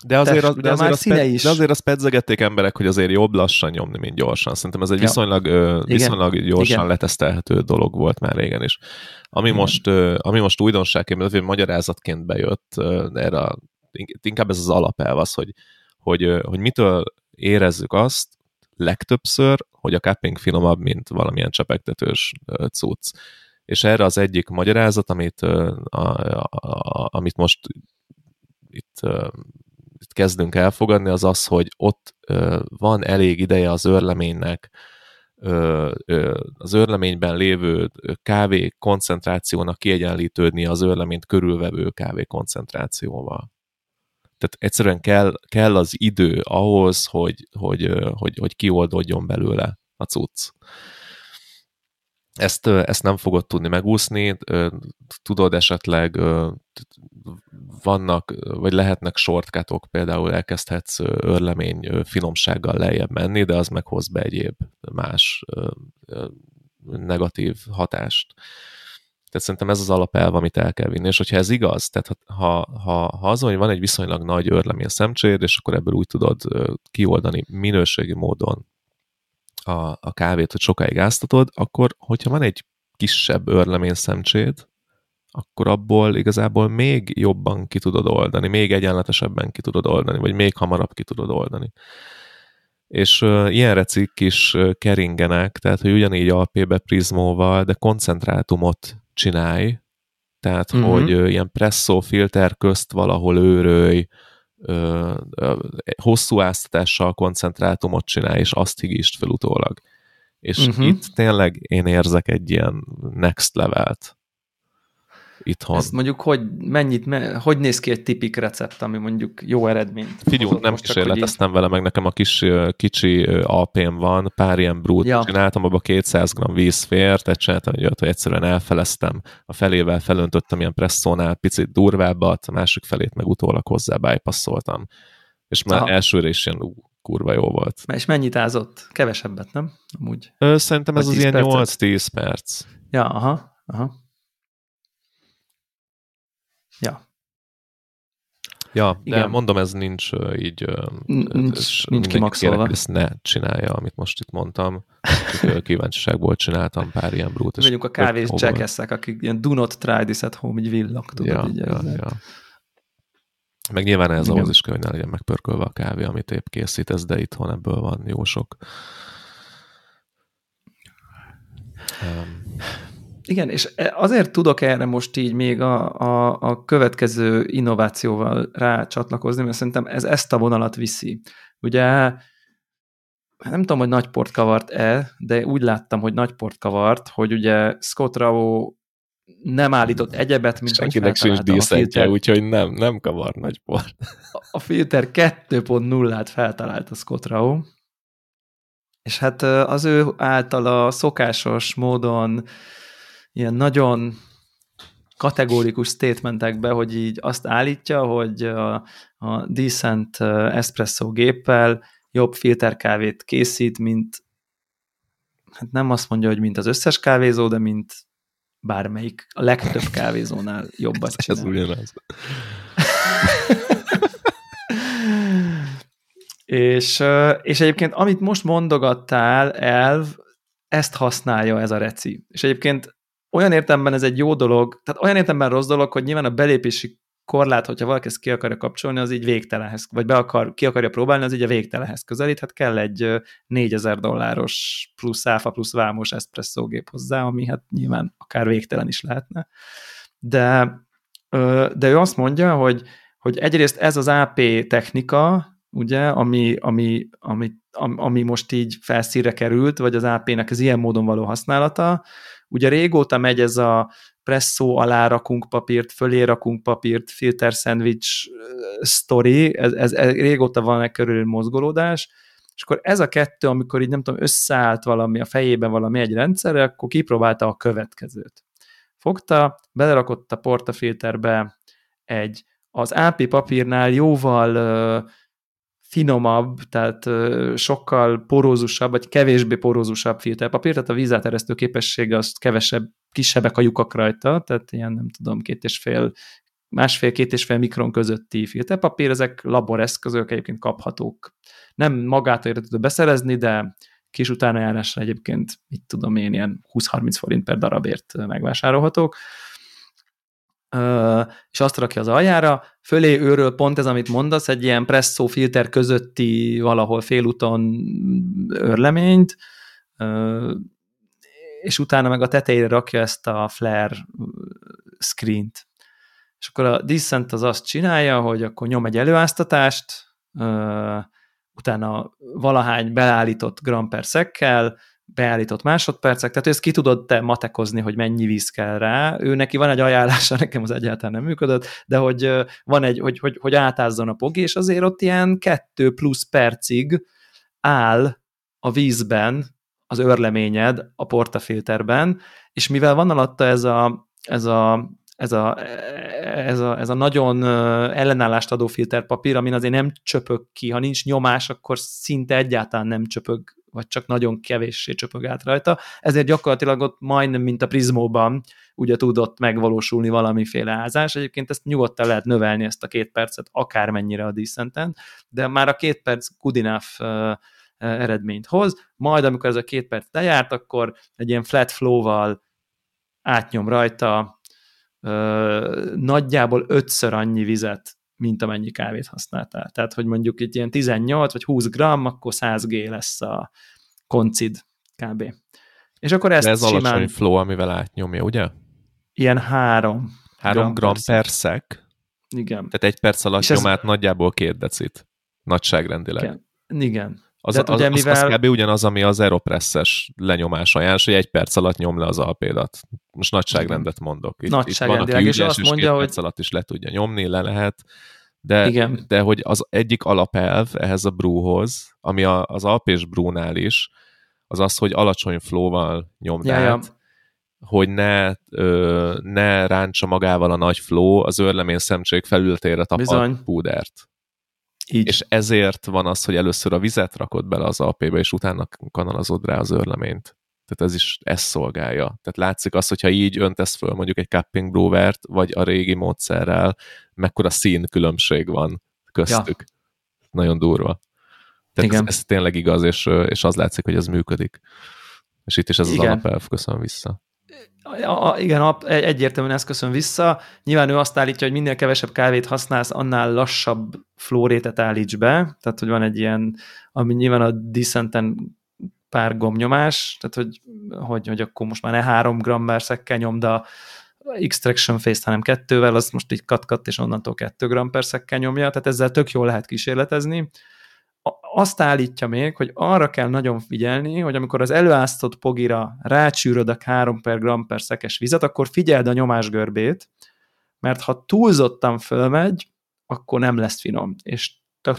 de azért, test, az, de, azért színe is. de azért azt pedzegették emberek, hogy azért jobb lassan nyomni, mint gyorsan. Szerintem ez egy ja. viszonylag, Igen. viszonylag gyorsan Igen. letesztelhető dolog volt már régen is. Ami, Igen. most, ami most újdonságként, azért magyarázatként bejött erre, a, inkább ez az alapelv az, hogy, hogy, hogy mitől érezzük azt legtöbbször, hogy a cupping finomabb, mint valamilyen csepegtetős cucc. És erre az egyik magyarázat, amit, a, a, a, amit most itt kezdünk elfogadni, az az, hogy ott van elég ideje az őrleménynek, ö, ö, az őrleményben lévő kávé koncentrációnak kiegyenlítődni az őrleményt körülvevő kávé koncentrációval. Tehát egyszerűen kell, kell az idő ahhoz, hogy, hogy, hogy, hogy kioldódjon belőle a cucc ezt, ezt nem fogod tudni megúszni, tudod esetleg vannak, vagy lehetnek shortcutok, például elkezdhetsz örlemény finomsággal lejjebb menni, de az meghoz be egyéb más negatív hatást. Tehát szerintem ez az alapelv, amit el kell vinni, és hogyha ez igaz, tehát ha, ha, ha az, hogy van egy viszonylag nagy örlemény szemcséd, és akkor ebből úgy tudod kioldani minőségi módon a, a kávét, hogy sokáig áztatod, akkor hogyha van egy kisebb örlemény szemcséd, akkor abból igazából még jobban ki tudod oldani, még egyenletesebben ki tudod oldani, vagy még hamarabb ki tudod oldani. És uh, ilyen recik is uh, keringenek, tehát hogy ugyanígy alpébe prizmóval, de koncentrátumot csinálj, tehát uh-huh. hogy uh, ilyen presszó filter közt valahol őrölj, hosszú áztatással koncentrátumot csinál, és azt higítsd fel utólag. És uh-huh. itt tényleg én érzek egy ilyen next levelt itthon. Ezt mondjuk, hogy mennyit, me, hogy néz ki egy tipik recept, ami mondjuk jó eredményt? Figyelj, nem kísérleteztem vele, meg nekem a kis, kicsi alpém van, pár ilyen brút ja. csináltam, abba 200 g víz fért, tehát csináltam egy olyat, hogy egyszerűen elfeleztem, a felével felöntöttem ilyen presszónál picit durvábbat, a másik felét meg utólag hozzá bypasszoltam. És már Aha. elsőre is ilyen ú, kurva jó volt. És mennyit ázott? Kevesebbet, nem? Amúgy. Ö, szerintem ez az ilyen 8-10 perc. Ja, aha, aha. Ja. Ja, Igen. de mondom, ez nincs így... Nincs, nincs kimaxolva. Kérek, ezt ne csinálja, amit most itt mondtam. Csak kíváncsiságból csináltam pár ilyen brút. Vagyunk a kávés jackassek, akik ilyen do not try this at home, így villak, tudod. Ja, így ja, ja. Meg nyilván ez ahhoz is kell, hogy ne legyen megpörkölve a kávé, amit épp készítesz, de itthon ebből van jó sok. Um, igen, és azért tudok erre most így még a, a, a következő innovációval rácsatlakozni, mert szerintem ez ezt a vonalat viszi. Ugye nem tudom, hogy nagy port kavart-e, de úgy láttam, hogy nagy port kavart, hogy ugye Scott Rao nem állított egyebet, mint Senkinek sincs díszetje, úgyhogy nem, nem kavar nagy port. A filter 2.0-át feltalálta Scott Rao, és hát az ő által a szokásos módon ilyen nagyon kategórikus statementekbe, hogy így azt állítja, hogy a, a Decent espresso géppel jobb filterkávét készít, mint hát nem azt mondja, hogy mint az összes kávézó, de mint bármelyik, a legtöbb kávézónál jobbat csinál. Ez ugyanaz. és, és egyébként, amit most mondogattál, elv, ezt használja ez a reci. És egyébként olyan értelemben ez egy jó dolog, tehát olyan értelemben rossz dolog, hogy nyilván a belépési korlát, hogyha valaki ezt ki akarja kapcsolni, az így végtelenhez, vagy be akar, ki akarja próbálni, az így a végtelenhez közelít, hát kell egy 4000 dolláros plusz áfa plusz vámos espresso gép hozzá, ami hát nyilván akár végtelen is lehetne. De, de ő azt mondja, hogy, hogy egyrészt ez az AP technika, ugye, ami, ami, ami, ami most így felszíre került, vagy az AP-nek az ilyen módon való használata, Ugye régóta megy ez a presszó alá rakunk papírt, fölé rakunk papírt, filter szendvics story, ez, ez, ez régóta van egy körül mozgolódás, és akkor ez a kettő, amikor így nem tudom, összeállt valami a fejében valami egy rendszerre, akkor kipróbálta a következőt. Fogta, belerakott a portafilterbe egy az AP papírnál jóval finomabb, tehát sokkal porózusabb, vagy kevésbé porózusabb filterpapír, tehát a vízáteresztő képessége az kevesebb, kisebbek a lyukak rajta, tehát ilyen nem tudom, két és fél, másfél-két és fél mikron közötti filterpapír, ezek laboreszközök egyébként kaphatók. Nem magától értető beszerezni, de kis utánajárásra egyébként, mit tudom én, ilyen 20-30 forint per darabért megvásárolhatók és azt rakja az aljára, fölé őről pont ez, amit mondasz, egy ilyen presszó filter közötti valahol félúton örleményt, és utána meg a tetejére rakja ezt a flare screen-t. És akkor a Descent az azt csinálja, hogy akkor nyom egy előáztatást, utána valahány beállított gram per szekkel, beállított másodpercek, tehát ezt ki tudod te matekozni, hogy mennyi víz kell rá. Ő neki van egy ajánlása, nekem az egyáltalán nem működött, de hogy van egy, hogy, hogy, hogy átázzon a pog, és azért ott ilyen kettő plusz percig áll a vízben az örleményed a portafilterben, és mivel van alatta ez a, ez a ez a, ez a, ez a nagyon ellenállást adó filterpapír, amin azért nem csöpög ki, ha nincs nyomás, akkor szinte egyáltalán nem csöpög vagy csak nagyon kevéssé csöpög át rajta, ezért gyakorlatilag ott majdnem, mint a Prizmóban, ugye tudott megvalósulni valamiféle ázás. Egyébként ezt nyugodtan lehet növelni ezt a két percet akármennyire a Decenten, de már a két perc good enough eredményt hoz, majd amikor ez a két perc lejárt, akkor egy ilyen flat flow-val átnyom rajta nagyjából ötször annyi vizet, mint amennyi kávét használtál. Tehát, hogy mondjuk itt ilyen 18 vagy 20 gram, akkor 100 G lesz a koncid kb. És akkor ezt De ez simán... alacsony flow, amivel átnyomja, ugye? Ilyen 3 3 gram, gram per szek. Igen. Tehát egy perc alatt nyom ez... át nagyjából két decit. Nagyságrendileg. Igen. Igen. Az, az, ugye, mivel... az, az kb. ugyanaz, ami az Aeropress-es lenyomás ajánlás, hogy egy perc alatt nyom le az alpédat. Most nagyságrendet mondok. Itt, Nagyságrendileg, és azt mondja, hogy... perc alatt is le tudja nyomni, le lehet, de, Igen. de hogy az egyik alapelv ehhez a brúhoz, ami a, az alpés brúnál is, az az, hogy alacsony flóval nyomd ja, át, ja. hogy ne, ö, ne ráncsa magával a nagy fló az őrlemény szemcsék felültére tapad púdert. Így. És ezért van az, hogy először a vizet rakod bele az alpébe, és utána kanalazod rá az őrleményt. Tehát ez is ezt szolgálja. Tehát látszik az, hogyha így öntesz föl mondjuk egy cupping brewert, vagy a régi módszerrel, mekkora szín különbség van köztük. Ja. Nagyon durva. Tehát Igen. Ez, ez tényleg igaz, és, és az látszik, hogy ez működik. És itt is ez Igen. az alapelv, köszönöm vissza. A, a, igen, a, egyértelműen ezt köszön vissza. Nyilván ő azt állítja, hogy minél kevesebb kávét használsz, annál lassabb flórétet állíts be. Tehát, hogy van egy ilyen, ami nyilván a Descenten pár gomnyomás, tehát, hogy, hogy, hogy akkor most már ne három gram szekkel nyom, de a extraction phase hanem kettővel, az most így kat és onnantól kettő gram per szekkel nyomja, tehát ezzel tök jól lehet kísérletezni azt állítja még, hogy arra kell nagyon figyelni, hogy amikor az előáztott pogira rácsűröd a 3 per gram per szekes vizet, akkor figyeld a nyomásgörbét, mert ha túlzottan fölmegy, akkor nem lesz finom, és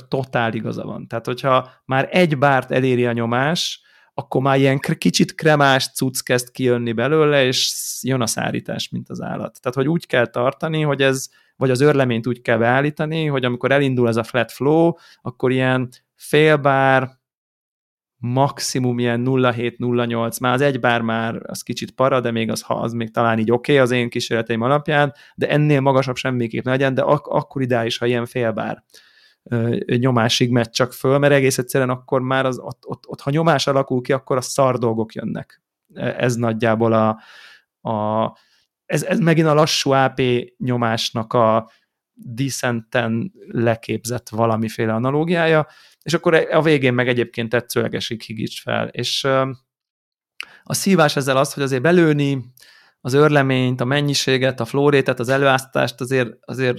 totál igaza van. Tehát, hogyha már egy bárt eléri a nyomás, akkor már ilyen kicsit kremás cucc kezd kijönni belőle, és jön a szárítás, mint az állat. Tehát, hogy úgy kell tartani, hogy ez, vagy az örleményt úgy kell beállítani, hogy amikor elindul ez a flat flow, akkor ilyen félbár, maximum ilyen 0,7-0,8, már az egy bár már az kicsit para, de még az, ha az még talán így oké okay az én kísérleteim alapján, de ennél magasabb semmiképp ne legyen, de ak- akkor ideális, ha ilyen félbár nyomásig megy csak föl, mert egész egyszerűen akkor már az, ott, ott, ott, ha nyomás alakul ki, akkor a szar dolgok jönnek. Ez nagyjából a, a ez, ez megint a lassú AP nyomásnak a decenten leképzett valamiféle analógiája, és akkor a végén meg egyébként tetszőlegesig higíts fel. És a szívás ezzel az, hogy azért belőni az örleményt, a mennyiséget, a flórétet, az előáztást azért, azért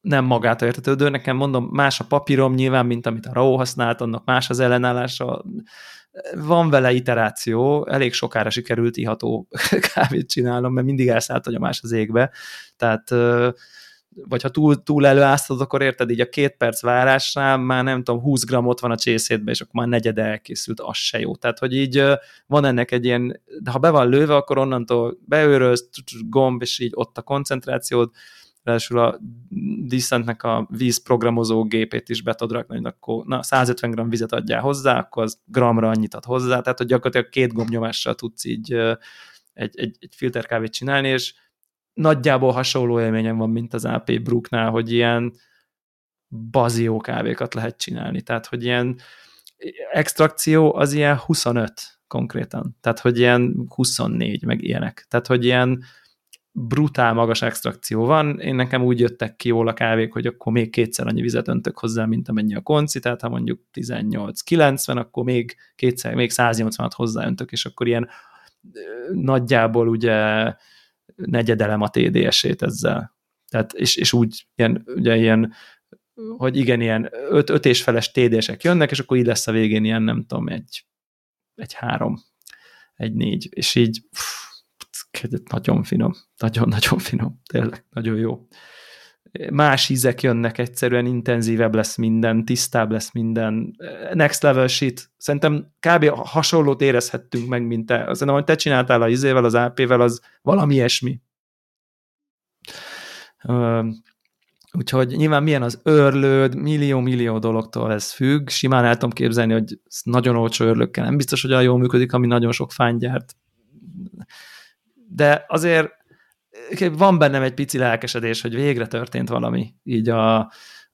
nem magától értetődő. Nekem mondom, más a papírom nyilván, mint amit a RAW használt, annak más az ellenállása. Van vele iteráció, elég sokára sikerült iható kávét csinálnom, mert mindig elszállt a más az égbe. Tehát vagy ha túl, túl előáztad, akkor érted, így a két perc várásnál már nem tudom, 20 gram ott van a csészétbe, és akkor már negyed elkészült, az se jó. Tehát, hogy így van ennek egy ilyen, de ha be van lőve, akkor onnantól beőrölsz, gomb, és így ott a koncentrációd, ráadásul a Decentnek a vízprogramozó gépét is be tudod rakni, akkor na, 150 g vizet adjál hozzá, akkor az gramra annyit ad hozzá, tehát hogy gyakorlatilag két gombnyomással tudsz így egy, egy, egy filterkávét csinálni, és nagyjából hasonló élményem van, mint az AP Brooknál, hogy ilyen bazió kávékat lehet csinálni. Tehát, hogy ilyen extrakció az ilyen 25 konkrétan. Tehát, hogy ilyen 24, meg ilyenek. Tehát, hogy ilyen brutál magas extrakció van. Én nekem úgy jöttek ki jól a kávék, hogy akkor még kétszer annyi vizet öntök hozzá, mint amennyi a konci, tehát ha mondjuk 18-90, akkor még kétszer, még 180-at hozzáöntök, és akkor ilyen nagyjából ugye negyedelem a TDS-ét ezzel. Tehát, és, és úgy ilyen, ugye ilyen, hogy igen, ilyen öt, öt és feles TDS-ek jönnek, és akkor így lesz a végén ilyen, nem tudom, egy, egy három, egy négy, és így pff, nagyon finom, nagyon-nagyon finom, tényleg, nagyon jó más ízek jönnek, egyszerűen intenzívebb lesz minden, tisztább lesz minden, next level shit. Szerintem kb. hasonlót érezhettünk meg, mint te. Szerintem, hogy te csináltál a izével, az AP-vel, az valami ilyesmi. Úgyhogy nyilván milyen az örlőd, millió-millió dologtól ez függ. Simán el tudom képzelni, hogy nagyon olcsó örlőkkel nem biztos, hogy olyan jól működik, ami nagyon sok fánygyárt. De azért van bennem egy pici lelkesedés, hogy végre történt valami így a,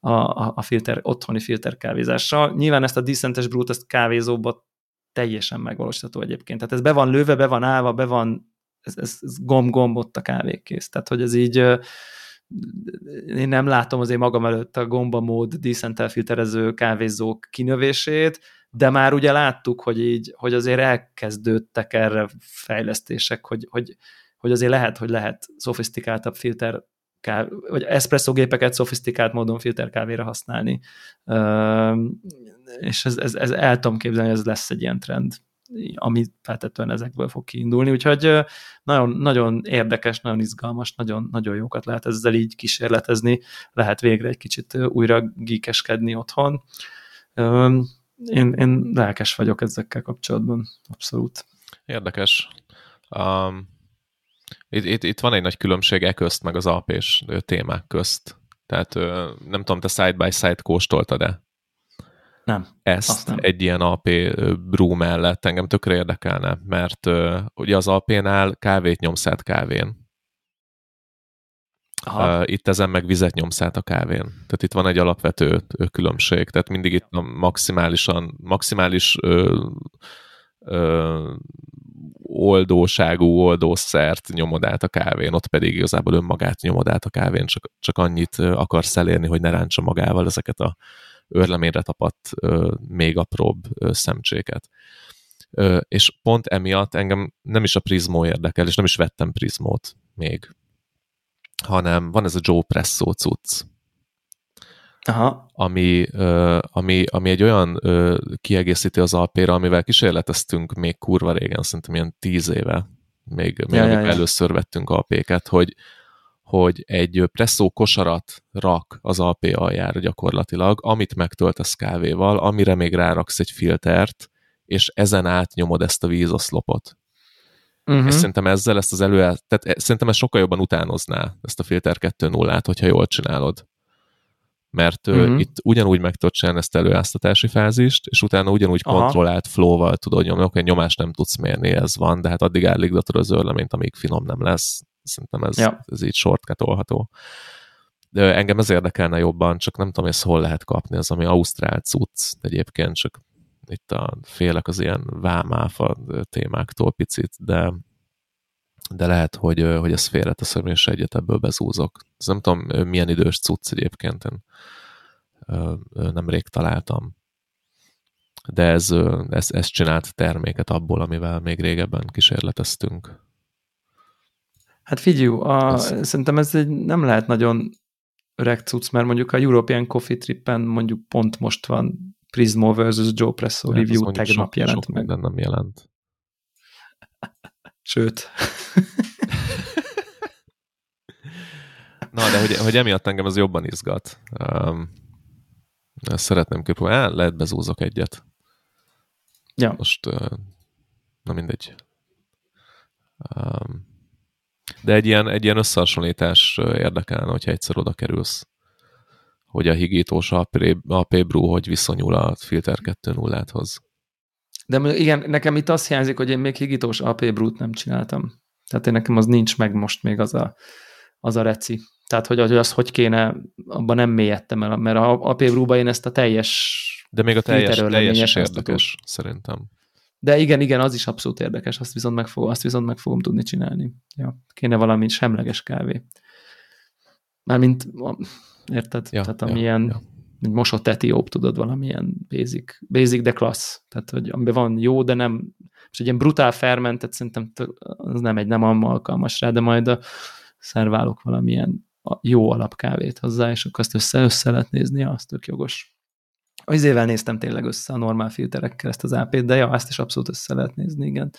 a, a filter, otthoni filterkávézással. Nyilván ezt a Decentes Brute, ezt kávézóba teljesen megvalósítható egyébként. Tehát ez be van lőve, be van állva, be van, ez, ez, ez gomb-gomb ott a kávékész. Tehát, hogy ez így én nem látom azért magam előtt a gomba mód decent filterező kávézók kinövését, de már ugye láttuk, hogy így, hogy azért elkezdődtek erre fejlesztések, hogy, hogy hogy azért lehet, hogy lehet szofisztikáltabb filter káv, vagy espresso gépeket szofisztikált módon filterkávéra használni. És ez, ez, ez el tudom képzelni, hogy ez lesz egy ilyen trend ami feltetően ezekből fog kiindulni, úgyhogy nagyon, nagyon érdekes, nagyon izgalmas, nagyon, nagyon jókat lehet ezzel így kísérletezni, lehet végre egy kicsit újra gíkeskedni otthon. Én, én lelkes vagyok ezekkel kapcsolatban, abszolút. Érdekes. Um, itt, itt, itt van egy nagy különbség e közt, meg az alpés témák közt. Tehát nem tudom, te side-by-side kóstoltad-e? Nem. Ezt nem. egy ilyen AP brew mellett engem tökre érdekelne, mert uh, ugye az AP-nál kávét nyomsz át kávén. Aha. Uh, itt ezen meg vizet nyomsz át a kávén. Tehát itt van egy alapvető különbség. Tehát mindig itt a maximálisan, maximális ö, ö, oldóságú oldószert nyomod át a kávén, ott pedig igazából önmagát nyomod át a kávén, csak, csak annyit akarsz elérni, hogy ne ráncsa magával ezeket a őrleményre tapadt még apróbb szemcséket. És pont emiatt engem nem is a Prismo érdekel, és nem is vettem Prismót még, hanem van ez a Joe Presso cucc, Aha. Ami, ami, ami egy olyan kiegészítő az alpéra, amivel kísérleteztünk még kurva régen, szerintem ilyen tíz éve, még, még ja, ja, ja. először vettünk alpéket, hogy, hogy egy presszó kosarat rak az AP aljára gyakorlatilag, amit megtöltesz kávéval, amire még ráraksz egy filtert, és ezen átnyomod ezt a vízoszlopot. Uh-huh. És szerintem ezzel ezt az elő... Tehát e, szerintem ez sokkal jobban utánozná ezt a filter 2.0-át, hogyha jól csinálod. Mert uh-huh. itt ugyanúgy meg tudod csinálni ezt előáztatási fázist, és utána ugyanúgy Aha. kontrollált flow-val tudod nyomni. Oké, nyomást nem tudsz mérni, ez van, de hát addig elligdatod az örleményt, amíg finom nem lesz. Szerintem ez, ja. ez így shortcutolható. De engem ez érdekelne jobban, csak nem tudom, hogy ezt hol lehet kapni, az ami ausztrál cucc, egyébként csak itt a félek az ilyen vámáfa témáktól picit, de, de lehet, hogy, hogy ezt félreteszem, és egyet ebből bezúzok. Ez nem tudom, milyen idős cucc egyébként, én nemrég találtam. De ez, ez, ez csinált terméket abból, amivel még régebben kísérleteztünk. Hát figyelj, a, ez... szerintem ez egy, nem lehet nagyon öreg cucc, mert mondjuk a European Coffee Trippen mondjuk pont most van Prismo versus Joe Presso hát review tegnap sok, jelent sok meg. nem jelent. Sőt. Na, de hogy, hogy emiatt engem az jobban izgat. Um, ezt szeretném kipróbálni. Lehet bezúzok egyet. Ja. Most, uh, na mindegy. Um, de egy ilyen, egy ilyen összehasonlítás érdekelne, hogyha egyszer oda kerülsz, hogy a higítós AP Brew hogy viszonyul a Filter 2.0-hoz. De igen, nekem itt azt hiányzik, hogy én még higítós AP Brew-t nem csináltam. Tehát én nekem az nincs meg most még az a, az a reci. Tehát, hogy, hogy az hogy kéne, abban nem mélyedtem el, mert a AP Brew-ba én ezt a teljes De még a teljes, teljes is érdekes, szerintem. De igen, igen, az is abszolút érdekes, azt viszont meg, fog, azt viszont meg fogom tudni csinálni. Ja, kéne valami semleges kávé. Mármint, érted? Ja, Tehát amilyen, ja, ja. Mosott etióp, tudod, valamilyen basic, basic de klassz. Tehát, hogy amiben van jó, de nem, és egy ilyen brutál fermentet szerintem az nem egy nem alkalmas rá, de majd a szerválok valamilyen jó alapkávét hozzá, és akkor azt össze, össze lehet nézni, az tök jogos. Az évvel néztem tényleg össze a normál filterekkel ezt az AP-t, de ja, ezt is abszolút össze lehet nézni, igen.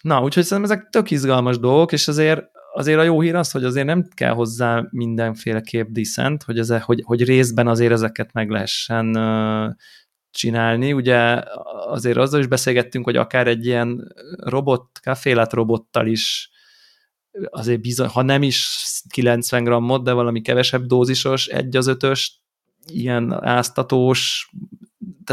Na, úgyhogy szerintem ezek tök izgalmas dolgok, és azért, azért a jó hír az, hogy azért nem kell hozzá mindenféle képdiszent, hogy, ez, hogy, hogy részben azért ezeket meg lehessen csinálni. Ugye azért azzal is beszélgettünk, hogy akár egy ilyen robot, kafélát robottal is azért bizony, ha nem is 90 grammot, de valami kevesebb dózisos, egy az ötös ilyen áztatós,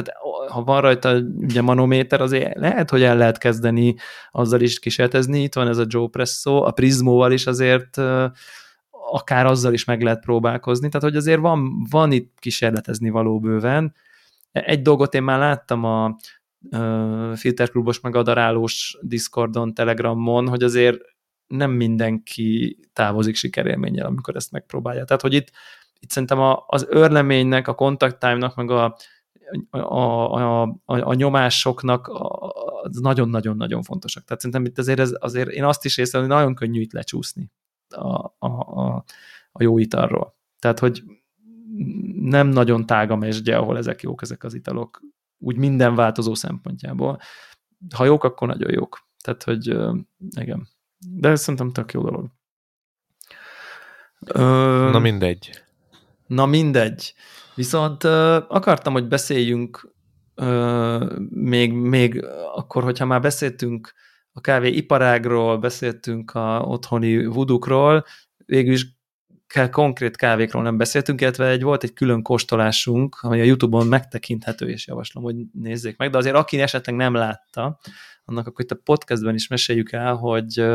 tehát ha van rajta ugye manométer, azért lehet, hogy el lehet kezdeni azzal is kísérletezni. Itt van ez a Joe Presso, a Prismóval is azért akár azzal is meg lehet próbálkozni, tehát hogy azért van, van itt kísérletezni való bőven. Egy dolgot én már láttam a filterklubos meg a darálós Discordon, Telegramon, hogy azért nem mindenki távozik sikerélménnyel, amikor ezt megpróbálja. Tehát, hogy itt itt szerintem a, az örleménynek, a contact time-nak, meg a, a, a, a, a nyomásoknak nagyon-nagyon-nagyon fontosak. Tehát szerintem itt azért, ez, azért én azt is észre, hogy nagyon könnyű itt lecsúszni. a, a, a, a jó italról. Tehát, hogy nem nagyon tág a mesdje, ahol ezek jók, ezek az italok, úgy minden változó szempontjából. Ha jók, akkor nagyon jók. Tehát, hogy igen. De ez szerintem tök jó dolog. Na mindegy. Na mindegy. Viszont akartam, hogy beszéljünk még, még akkor, hogyha már beszéltünk a kávé iparágról, beszéltünk a otthoni vudukról, végül is konkrét kávékról nem beszéltünk, illetve egy, volt egy külön kóstolásunk, ami a Youtube-on megtekinthető, és javaslom, hogy nézzék meg, de azért aki esetleg nem látta, annak akkor itt a podcastben is meséljük el, hogy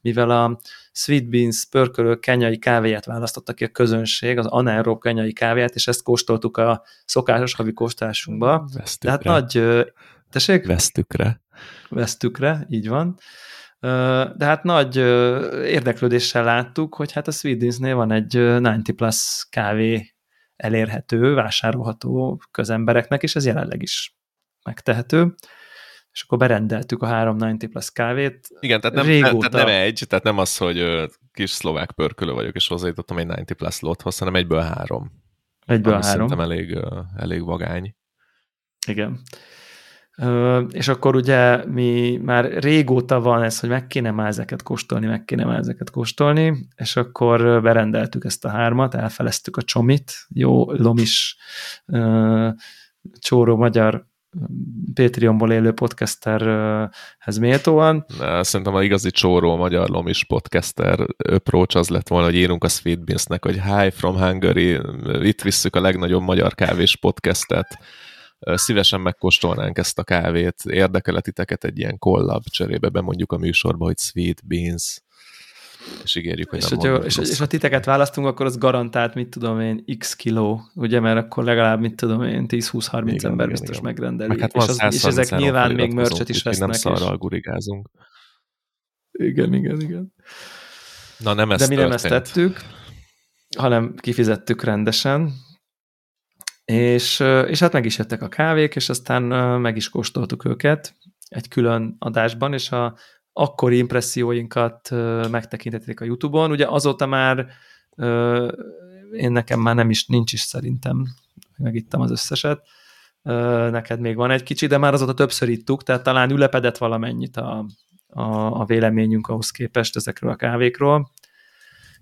mivel a Sweet Beans pörkölő kenyai kávéját választotta ki a közönség, az anaerób kenyai kávéját, és ezt kóstoltuk a szokásos havi kóstolásunkba. Tehát nagy... Tessék? Vesztükre. Vesztükre, így van. De hát nagy érdeklődéssel láttuk, hogy hát a Sweetensnél van egy 90 plus kávé elérhető, vásárolható közembereknek, és ez jelenleg is megtehető és akkor berendeltük a 390 plus kávét. Igen, tehát nem, Régóta... tehát nem egy, tehát nem az, hogy kis szlovák pörkölő vagyok, és hozzájutottam egy 90 plus lothoz, hanem egyből három. Egyből ami három. Szerintem elég, elég vagány. Igen. És akkor ugye mi már régóta van ez, hogy meg kéne már ezeket kóstolni, meg kéne már ezeket kóstolni, és akkor berendeltük ezt a hármat, elfeleztük a csomit, jó lomis csóró magyar Patreonból élő podcasterhez méltóan. Na, szerintem a igazi csóró magyar lomis podcaster approach az lett volna, hogy írunk a Sweetbeansnek, hogy Hi from Hungary, itt visszük a legnagyobb magyar kávés podcastet, szívesen megkóstolnánk ezt a kávét, érdekel titeket egy ilyen kollab cserébe bemondjuk a műsorba, hogy Sweet Beans, és ígérjük, hogy és, nem hogy, és, és ha titeket választunk, akkor az garantált, mit tudom én, x kiló, ugye, mert akkor legalább, mit tudom én, 10-20-30 igen, ember biztos igen. megrendeli. Hát és, az, és ezek nyilván még mörcset is vesznek. Nem szarral és... gurigázunk. Igen, igen, igen. Na nem ezt De mi nem ezt tettük, hanem kifizettük rendesen, és, és hát meg is jöttek a kávék, és aztán meg is kóstoltuk őket egy külön adásban, és a akkori impresszióinkat megtekintették a YouTube-on. Ugye azóta már én nekem már nem is, nincs is szerintem, megittem az összeset, neked még van egy kicsi, de már azóta többször ittuk, tehát talán ülepedett valamennyit a, a, a véleményünk ahhoz képest ezekről a kávékról,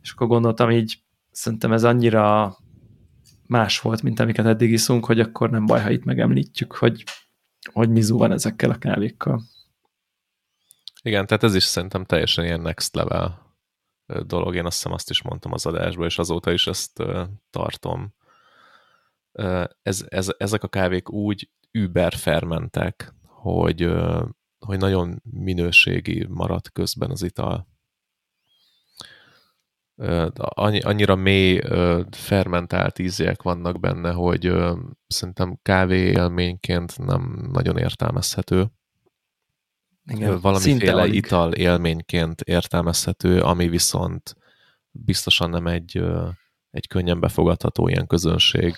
és akkor gondoltam így, szerintem ez annyira más volt, mint amiket eddig iszunk, hogy akkor nem baj, ha itt megemlítjük, hogy, hogy mizu van ezekkel a kávékkal. Igen, tehát ez is szerintem teljesen ilyen next level dolog. Én azt hiszem azt is mondtam az adásban, és azóta is ezt tartom. Ez, ez, ezek a kávék úgy über fermentek, hogy, hogy nagyon minőségi maradt közben az ital. Annyi, annyira mély fermentált ízek vannak benne, hogy szerintem kávé élményként nem nagyon értelmezhető. Igen, valamiféle ital élményként értelmezhető, ami viszont biztosan nem egy, egy könnyen befogadható ilyen közönség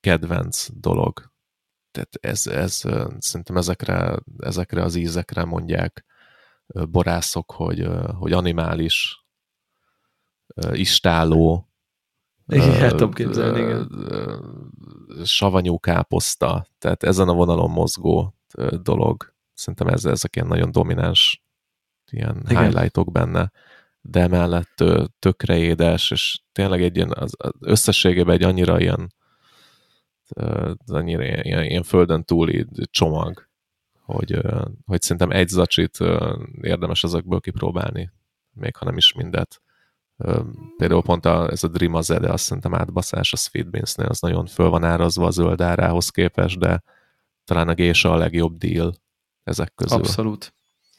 kedvenc dolog. Tehát ez, ez szerintem ezekre, ezekre az ízekre mondják borászok, hogy, hogy animális, istáló, igen, tudom képzelni, igen. savanyú káposzta, tehát ezen a vonalon mozgó dolog. Szerintem ez, ezek ilyen nagyon domináns ilyen Igen. highlightok benne, de mellett tökre édes, és tényleg egy ilyen, az, az összességében egy annyira ilyen annyira ilyen, ilyen földön túli csomag, hogy, hogy szerintem egy zacsit érdemes ezekből kipróbálni, még ha nem is mindet. Például pont a, ez a Dream de azt szerintem átbaszás a Sweet Beans-nél, az nagyon föl van árazva a zöld árához képest, de talán a Gésa a legjobb deal ezek közül. Abszolút.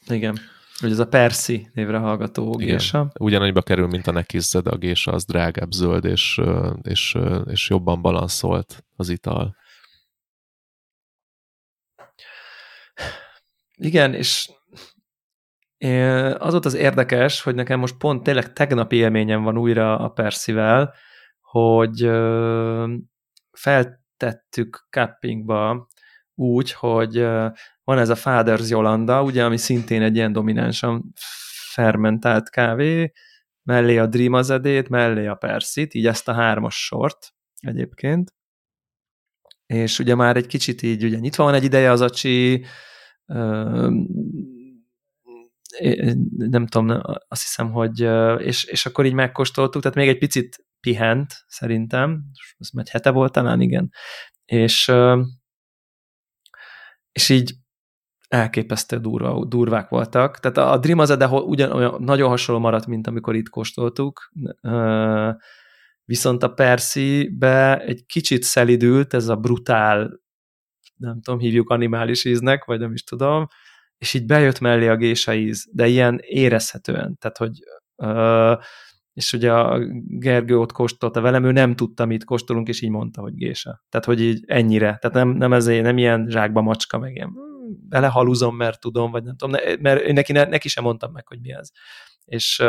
Igen. Hogy ez a Persi névre hallgató Gésa. Ugyanannyiba kerül, mint a Nekizze, de a Gésa az drágább zöld, és, és, és jobban balanszolt az ital. Igen, és az volt az érdekes, hogy nekem most pont tényleg tegnapi élményem van újra a Persivel, hogy feltettük cuppingba úgy, hogy van ez a Fathers Jolanda, ugye, ami szintén egy ilyen dominánsan fermentált kávé, mellé a Dream Azedét, mellé a Persit, így ezt a hármas sort egyébként. És ugye már egy kicsit így, ugye nyitva van egy ideje az acsi, nem tudom, azt hiszem, hogy és, és akkor így megkóstoltuk, tehát még egy picit pihent, szerintem, ez egy hete volt talán, igen, és és így elképesztő durva, durvák voltak. Tehát a Dream az de ugyan olyan nagyon hasonló maradt, mint amikor itt kóstoltuk, viszont a Percy-be egy kicsit szelidült ez a brutál, nem tudom, hívjuk animális íznek, vagy nem is tudom, és így bejött mellé a gésa íz, de ilyen érezhetően, tehát hogy és ugye a Gergő ott kóstolta velem, ő nem tudta, mit kóstolunk, és így mondta, hogy gésa. Tehát, hogy így ennyire. Tehát nem, nem ezért, nem ilyen zsákba macska, meg ilyen belehaluzom, mert tudom, vagy nem tudom, mert neki, neki sem mondtam meg, hogy mi ez. És,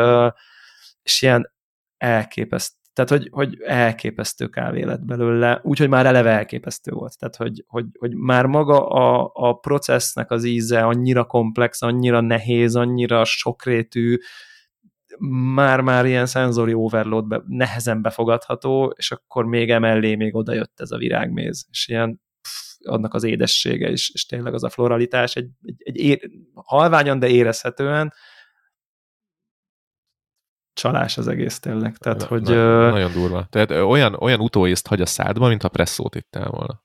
és ilyen elképesztő, tehát hogy, hogy elképesztő kávé lett belőle, úgyhogy már eleve elképesztő volt. Tehát, hogy, hogy, hogy már maga a, a processznek az íze annyira komplex, annyira nehéz, annyira sokrétű, már-már ilyen szenzori overload be, nehezen befogadható, és akkor még emellé még oda jött ez a virágméz, és ilyen pff, annak az édessége is, és tényleg az a floralitás egy, egy, egy ér, halványan, de érezhetően csalás az egész tényleg. Tehát, na, hogy, na, nagyon durva. Tehát olyan, olyan utóészt hagy a szádba, mint a presszót ittál volna.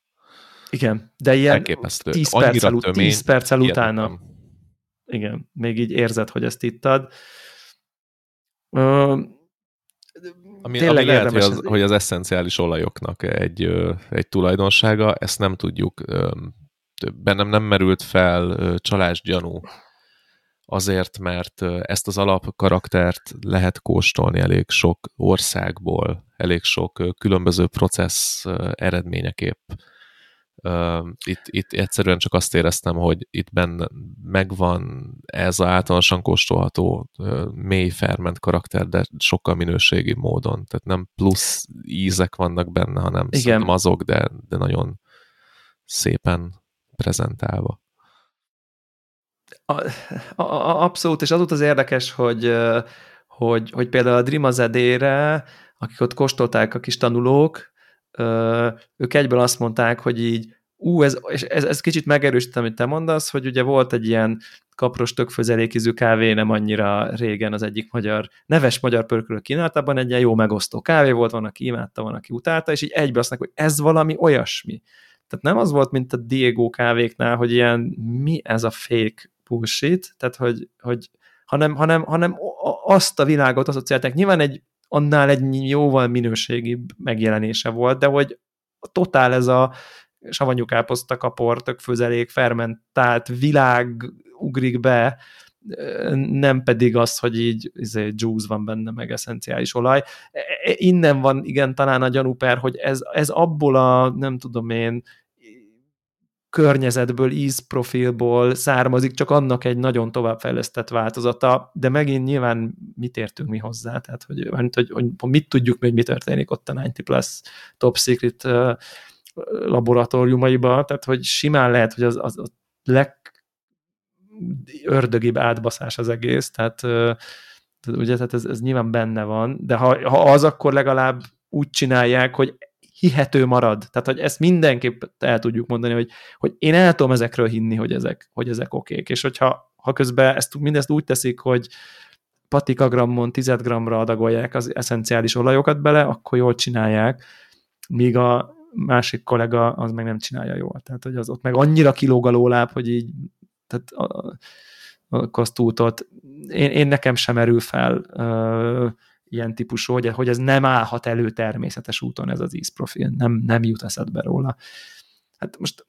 Igen, de ilyen Elképesztő. 10 perccel, 10 perccel utána. Igen, még így érzed, hogy ezt ittad. Ami, ami lehet, hogy az, hogy az eszenciális olajoknak egy, egy tulajdonsága, ezt nem tudjuk. Bennem nem merült fel csalás gyanú azért, mert ezt az alapkaraktert lehet kóstolni elég sok országból, elég sok különböző processz eredményeképp itt, itt egyszerűen csak azt éreztem, hogy itt benne megvan ez a általánosan kóstolható mély ferment karakter, de sokkal minőségi módon. Tehát nem plusz ízek vannak benne, hanem Igen. azok, de, de nagyon szépen prezentálva. A, a, abszolút, és az volt az érdekes, hogy, hogy, hogy például a Drimazedére, akik ott kóstolták a kis tanulók, ők egyből azt mondták, hogy így, ú, ez, és ez, ez kicsit megerősítem, amit te mondasz, hogy ugye volt egy ilyen kapros tökfőzelékizű kávé nem annyira régen az egyik magyar, neves magyar pörkölő kínálatában egy ilyen jó megosztó kávé volt, van, aki imádta, van, aki utálta, és így egybe azt hogy ez valami olyasmi. Tehát nem az volt, mint a Diego kávéknál, hogy ilyen mi ez a fake bullshit, tehát hogy, hogy hanem, hanem, hanem azt a világot asszociálták. Nyilván egy annál egy jóval minőségibb megjelenése volt, de hogy totál ez a savanyú káposzta kapor, tök főzelék, fermentált világ ugrik be, nem pedig az, hogy így izé, juice van benne, meg eszenciális olaj. E, e, innen van igen talán a gyanúper, hogy ez, ez abból a, nem tudom én, környezetből, ízprofilból származik, csak annak egy nagyon továbbfejlesztett változata, de megint nyilván mit értünk mi hozzá, tehát hogy, hogy, hogy, mit tudjuk hogy mi történik ott a 90 Plus Top Secret laboratóriumaiba, tehát hogy simán lehet, hogy az, az a leg ördögibb átbaszás az egész, tehát ugye, tehát ez, ez nyilván benne van, de ha, ha az, akkor legalább úgy csinálják, hogy hihető marad. Tehát, hogy ezt mindenképp el tudjuk mondani, hogy, hogy én el tudom ezekről hinni, hogy ezek, hogy ezek okék. És hogyha ha közben ezt, mindezt úgy teszik, hogy patikagrammon, 10 gramra adagolják az eszenciális olajokat bele, akkor jól csinálják, míg a másik kollega az meg nem csinálja jól. Tehát, hogy az ott meg annyira kilóg a lóláb, hogy így tehát a, a kosztútot én, én nekem sem erül fel uh, ilyen típusú, hogy, hogy ez nem állhat elő természetes úton ez az ízprofil, nem, nem jut eszedbe róla. Hát most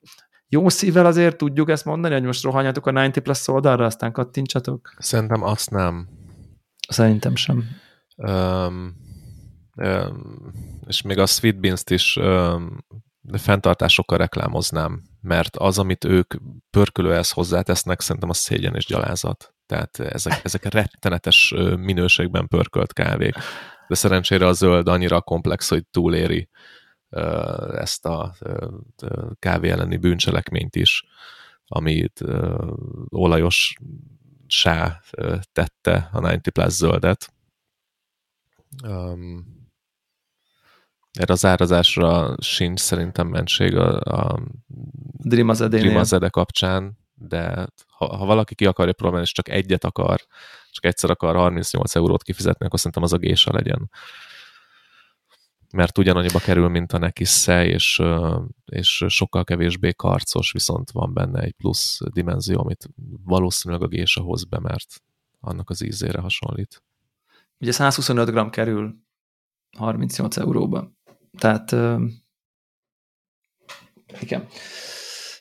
jó szívvel azért tudjuk ezt mondani, hogy most rohanjatok a 90 plus oldalra, aztán kattintsatok? Szerintem azt nem. Szerintem sem. Um, um, és még a Sweet Beans-t is um, fenntartásokkal reklámoznám, mert az, amit ők pörkölőhez hozzátesznek, szerintem a szégyen és gyalázat. Tehát ezek, ezek rettenetes minőségben pörkölt kávék. De szerencsére a zöld annyira komplex, hogy túléri ezt a kávé elleni bűncselekményt is, amit olajos sá tette a 90 Plus zöldet. Um, erre az árazásra sincs szerintem mentség a, a Dreamazede kapcsán, de ha, ha valaki ki akarja próbálni, és csak egyet akar, csak egyszer akar 38 eurót kifizetni, akkor szerintem az a gésa legyen. Mert ugyanannyiba kerül, mint a Nekisze, és, és sokkal kevésbé karcos, viszont van benne egy plusz dimenzió, amit valószínűleg a gésa hoz be, mert annak az ízére hasonlít. Ugye 125 gram kerül 38 euróba. Tehát igen.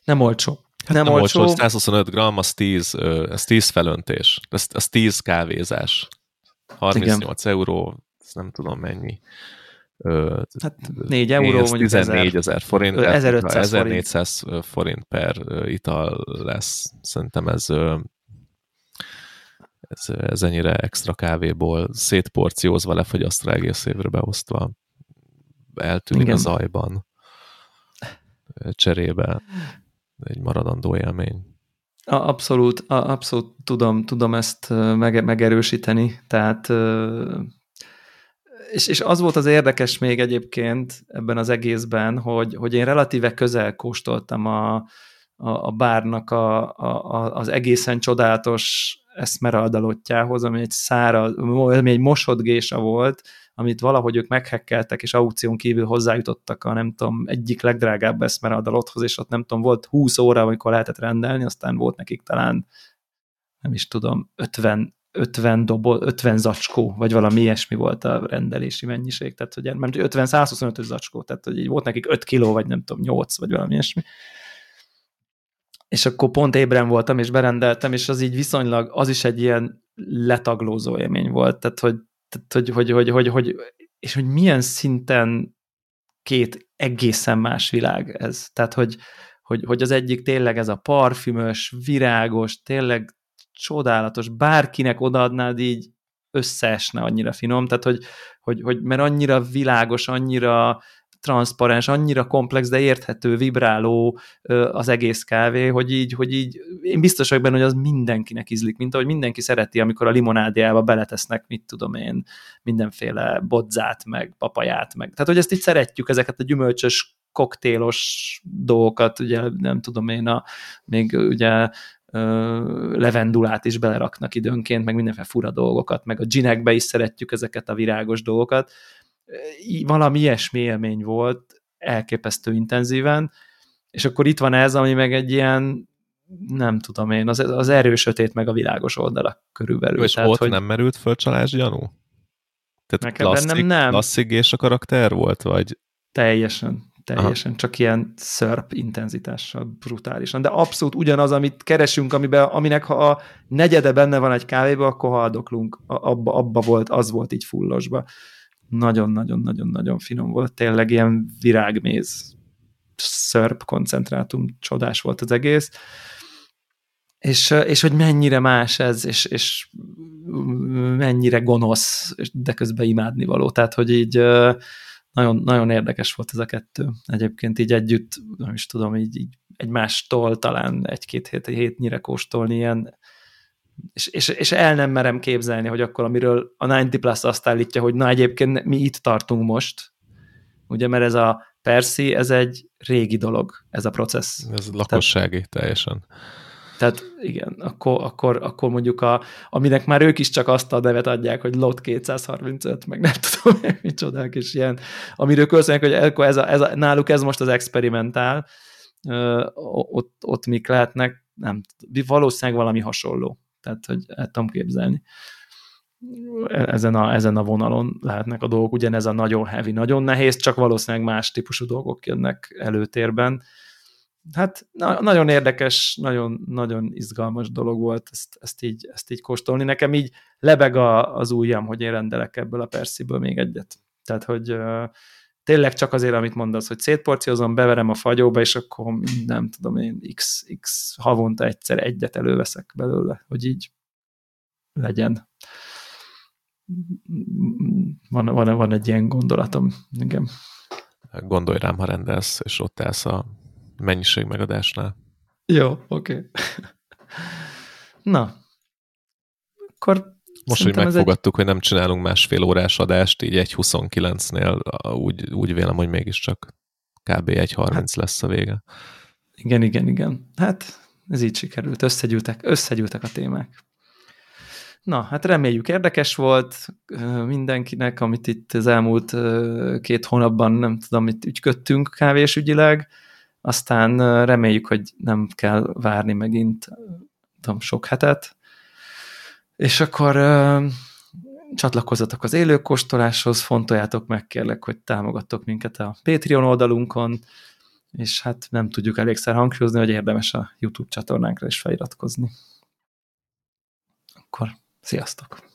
Nem olcsó. Hát nem, nem olcsó. olcsó. 125 gram, az 10, az 10 felöntés. Az, az 10 kávézás. 38 Igen. euró, ez nem tudom mennyi. Hát 4 euró, mondjuk 14 ezer forint. 1500 1400 forint. forint per ital lesz. Szerintem ez, ez, ez ennyire extra kávéból szétporciózva, lefogyasztva egész évre beosztva eltűnik Igen. a zajban cserébe egy maradandó élmény. Abszolút, abszolút tudom, tudom ezt meg, megerősíteni, tehát és, és az volt az érdekes még egyébként ebben az egészben, hogy, hogy én relatíve közel kóstoltam a, a, a bárnak a, a, az egészen csodálatos eszmeraldalottjához, ami egy száraz, ami egy mosodgésa volt, amit valahogy ők meghekkeltek, és aukción kívül hozzájutottak a nem tudom, egyik legdrágább eszmeraldalothoz, és ott nem tudom, volt 20 óra, amikor lehetett rendelni, aztán volt nekik talán nem is tudom, 50, 50 dobol, 50 zacskó, vagy valami ilyesmi volt a rendelési mennyiség, tehát hogy 50 125 zacskó, tehát hogy így volt nekik 5 kiló, vagy nem tudom, 8, vagy valami ilyesmi. És akkor pont ébren voltam, és berendeltem, és az így viszonylag, az is egy ilyen letaglózó élmény volt, tehát hogy tehát, hogy, hogy, hogy, hogy, hogy, és hogy milyen szinten két egészen más világ ez. Tehát, hogy, hogy, hogy az egyik tényleg ez a parfümös, virágos, tényleg csodálatos, bárkinek odaadnád így összeesne annyira finom, tehát hogy, hogy, hogy mert annyira világos, annyira transzparens, annyira komplex, de érthető, vibráló az egész kávé, hogy így, hogy így én biztos vagyok benne, hogy az mindenkinek ízlik, mint ahogy mindenki szereti, amikor a limonádjába beletesznek, mit tudom én, mindenféle bodzát, meg papaját, meg. Tehát, hogy ezt így szeretjük, ezeket a gyümölcsös koktélos dolgokat, ugye nem tudom én, a, még ugye levendulát is beleraknak időnként, meg mindenféle fura dolgokat, meg a ginekbe is szeretjük ezeket a virágos dolgokat, valami ilyesmi élmény volt, elképesztő intenzíven, és akkor itt van ez, ami meg egy ilyen, nem tudom én, az, az erős sötét meg a világos oldala körülbelül. És Tehát, ott hogy nem merült föl csalás gyanú? Tehát klasszik, nem. klasszik és a karakter volt, vagy? Teljesen, teljesen, Aha. csak ilyen szörp intenzitással, brutálisan. De abszolút ugyanaz, amit keresünk, amiben, aminek ha a negyede benne van egy kávéba, akkor haldoklunk. Abba, abba volt, az volt így fullosba nagyon-nagyon-nagyon-nagyon finom volt, tényleg ilyen virágméz, szörp koncentrátum, csodás volt az egész, és, és hogy mennyire más ez, és, és mennyire gonosz, de közben imádni való. Tehát, hogy így nagyon, nagyon érdekes volt ez a kettő. Egyébként így együtt, nem is tudom, így, így egymástól talán egy-két hét, hétnyire kóstolni ilyen és, és, és el nem merem képzelni, hogy akkor, amiről a 90 Plus azt állítja, hogy na egyébként mi itt tartunk most, ugye, mert ez a Persi, ez egy régi dolog, ez a processz. Ez lakossági tehát, teljesen. Tehát igen, akkor, akkor, akkor mondjuk, a, aminek már ők is csak azt a nevet adják, hogy LOT 235, meg nem tudom, mi csodák, és ilyen, amiről köszönjük, hogy ez a, ez a, náluk ez most az experimentál, ott, ott mik lehetnek, nem, valószínűleg valami hasonló. Tehát, hogy el tudom képzelni. Ezen a, ezen a vonalon lehetnek a dolgok, ugyanez a nagyon heavy, nagyon nehéz, csak valószínűleg más típusú dolgok jönnek előtérben. Hát na, nagyon érdekes, nagyon, nagyon izgalmas dolog volt ezt, ezt, így, ezt így kóstolni. Nekem így lebeg a, az ujjam, hogy én rendelek ebből a Persziből még egyet. Tehát, hogy tényleg csak azért, amit mondasz, hogy szétporciózom, beverem a fagyóba, és akkor nem tudom én, x, x havonta egyszer egyet előveszek belőle, hogy így legyen. Van, van, van egy ilyen gondolatom, igen. Gondolj rám, ha rendelsz, és ott állsz a mennyiség megadásnál. Jó, oké. Okay. Na, akkor most, hogy megfogadtuk, egy... hogy nem csinálunk másfél órás adást, így egy 29-nél úgy, úgy vélem, hogy mégiscsak kb. egy 30 hát, lesz a vége. Igen, igen, igen. Hát ez így sikerült. Összegyűltek, összegyűltek a témák. Na, hát reméljük érdekes volt mindenkinek, amit itt az elmúlt két hónapban nem tudom, mit ügyködtünk kávésügyileg, aztán reméljük, hogy nem kell várni megint tudom, sok hetet, és akkor csatlakozzatok az élőkóstoláshoz, fontoljátok meg kérlek, hogy támogattok minket a Patreon oldalunkon, és hát nem tudjuk elégszer hangsúlyozni, hogy érdemes a YouTube csatornánkra is feliratkozni. Akkor sziasztok!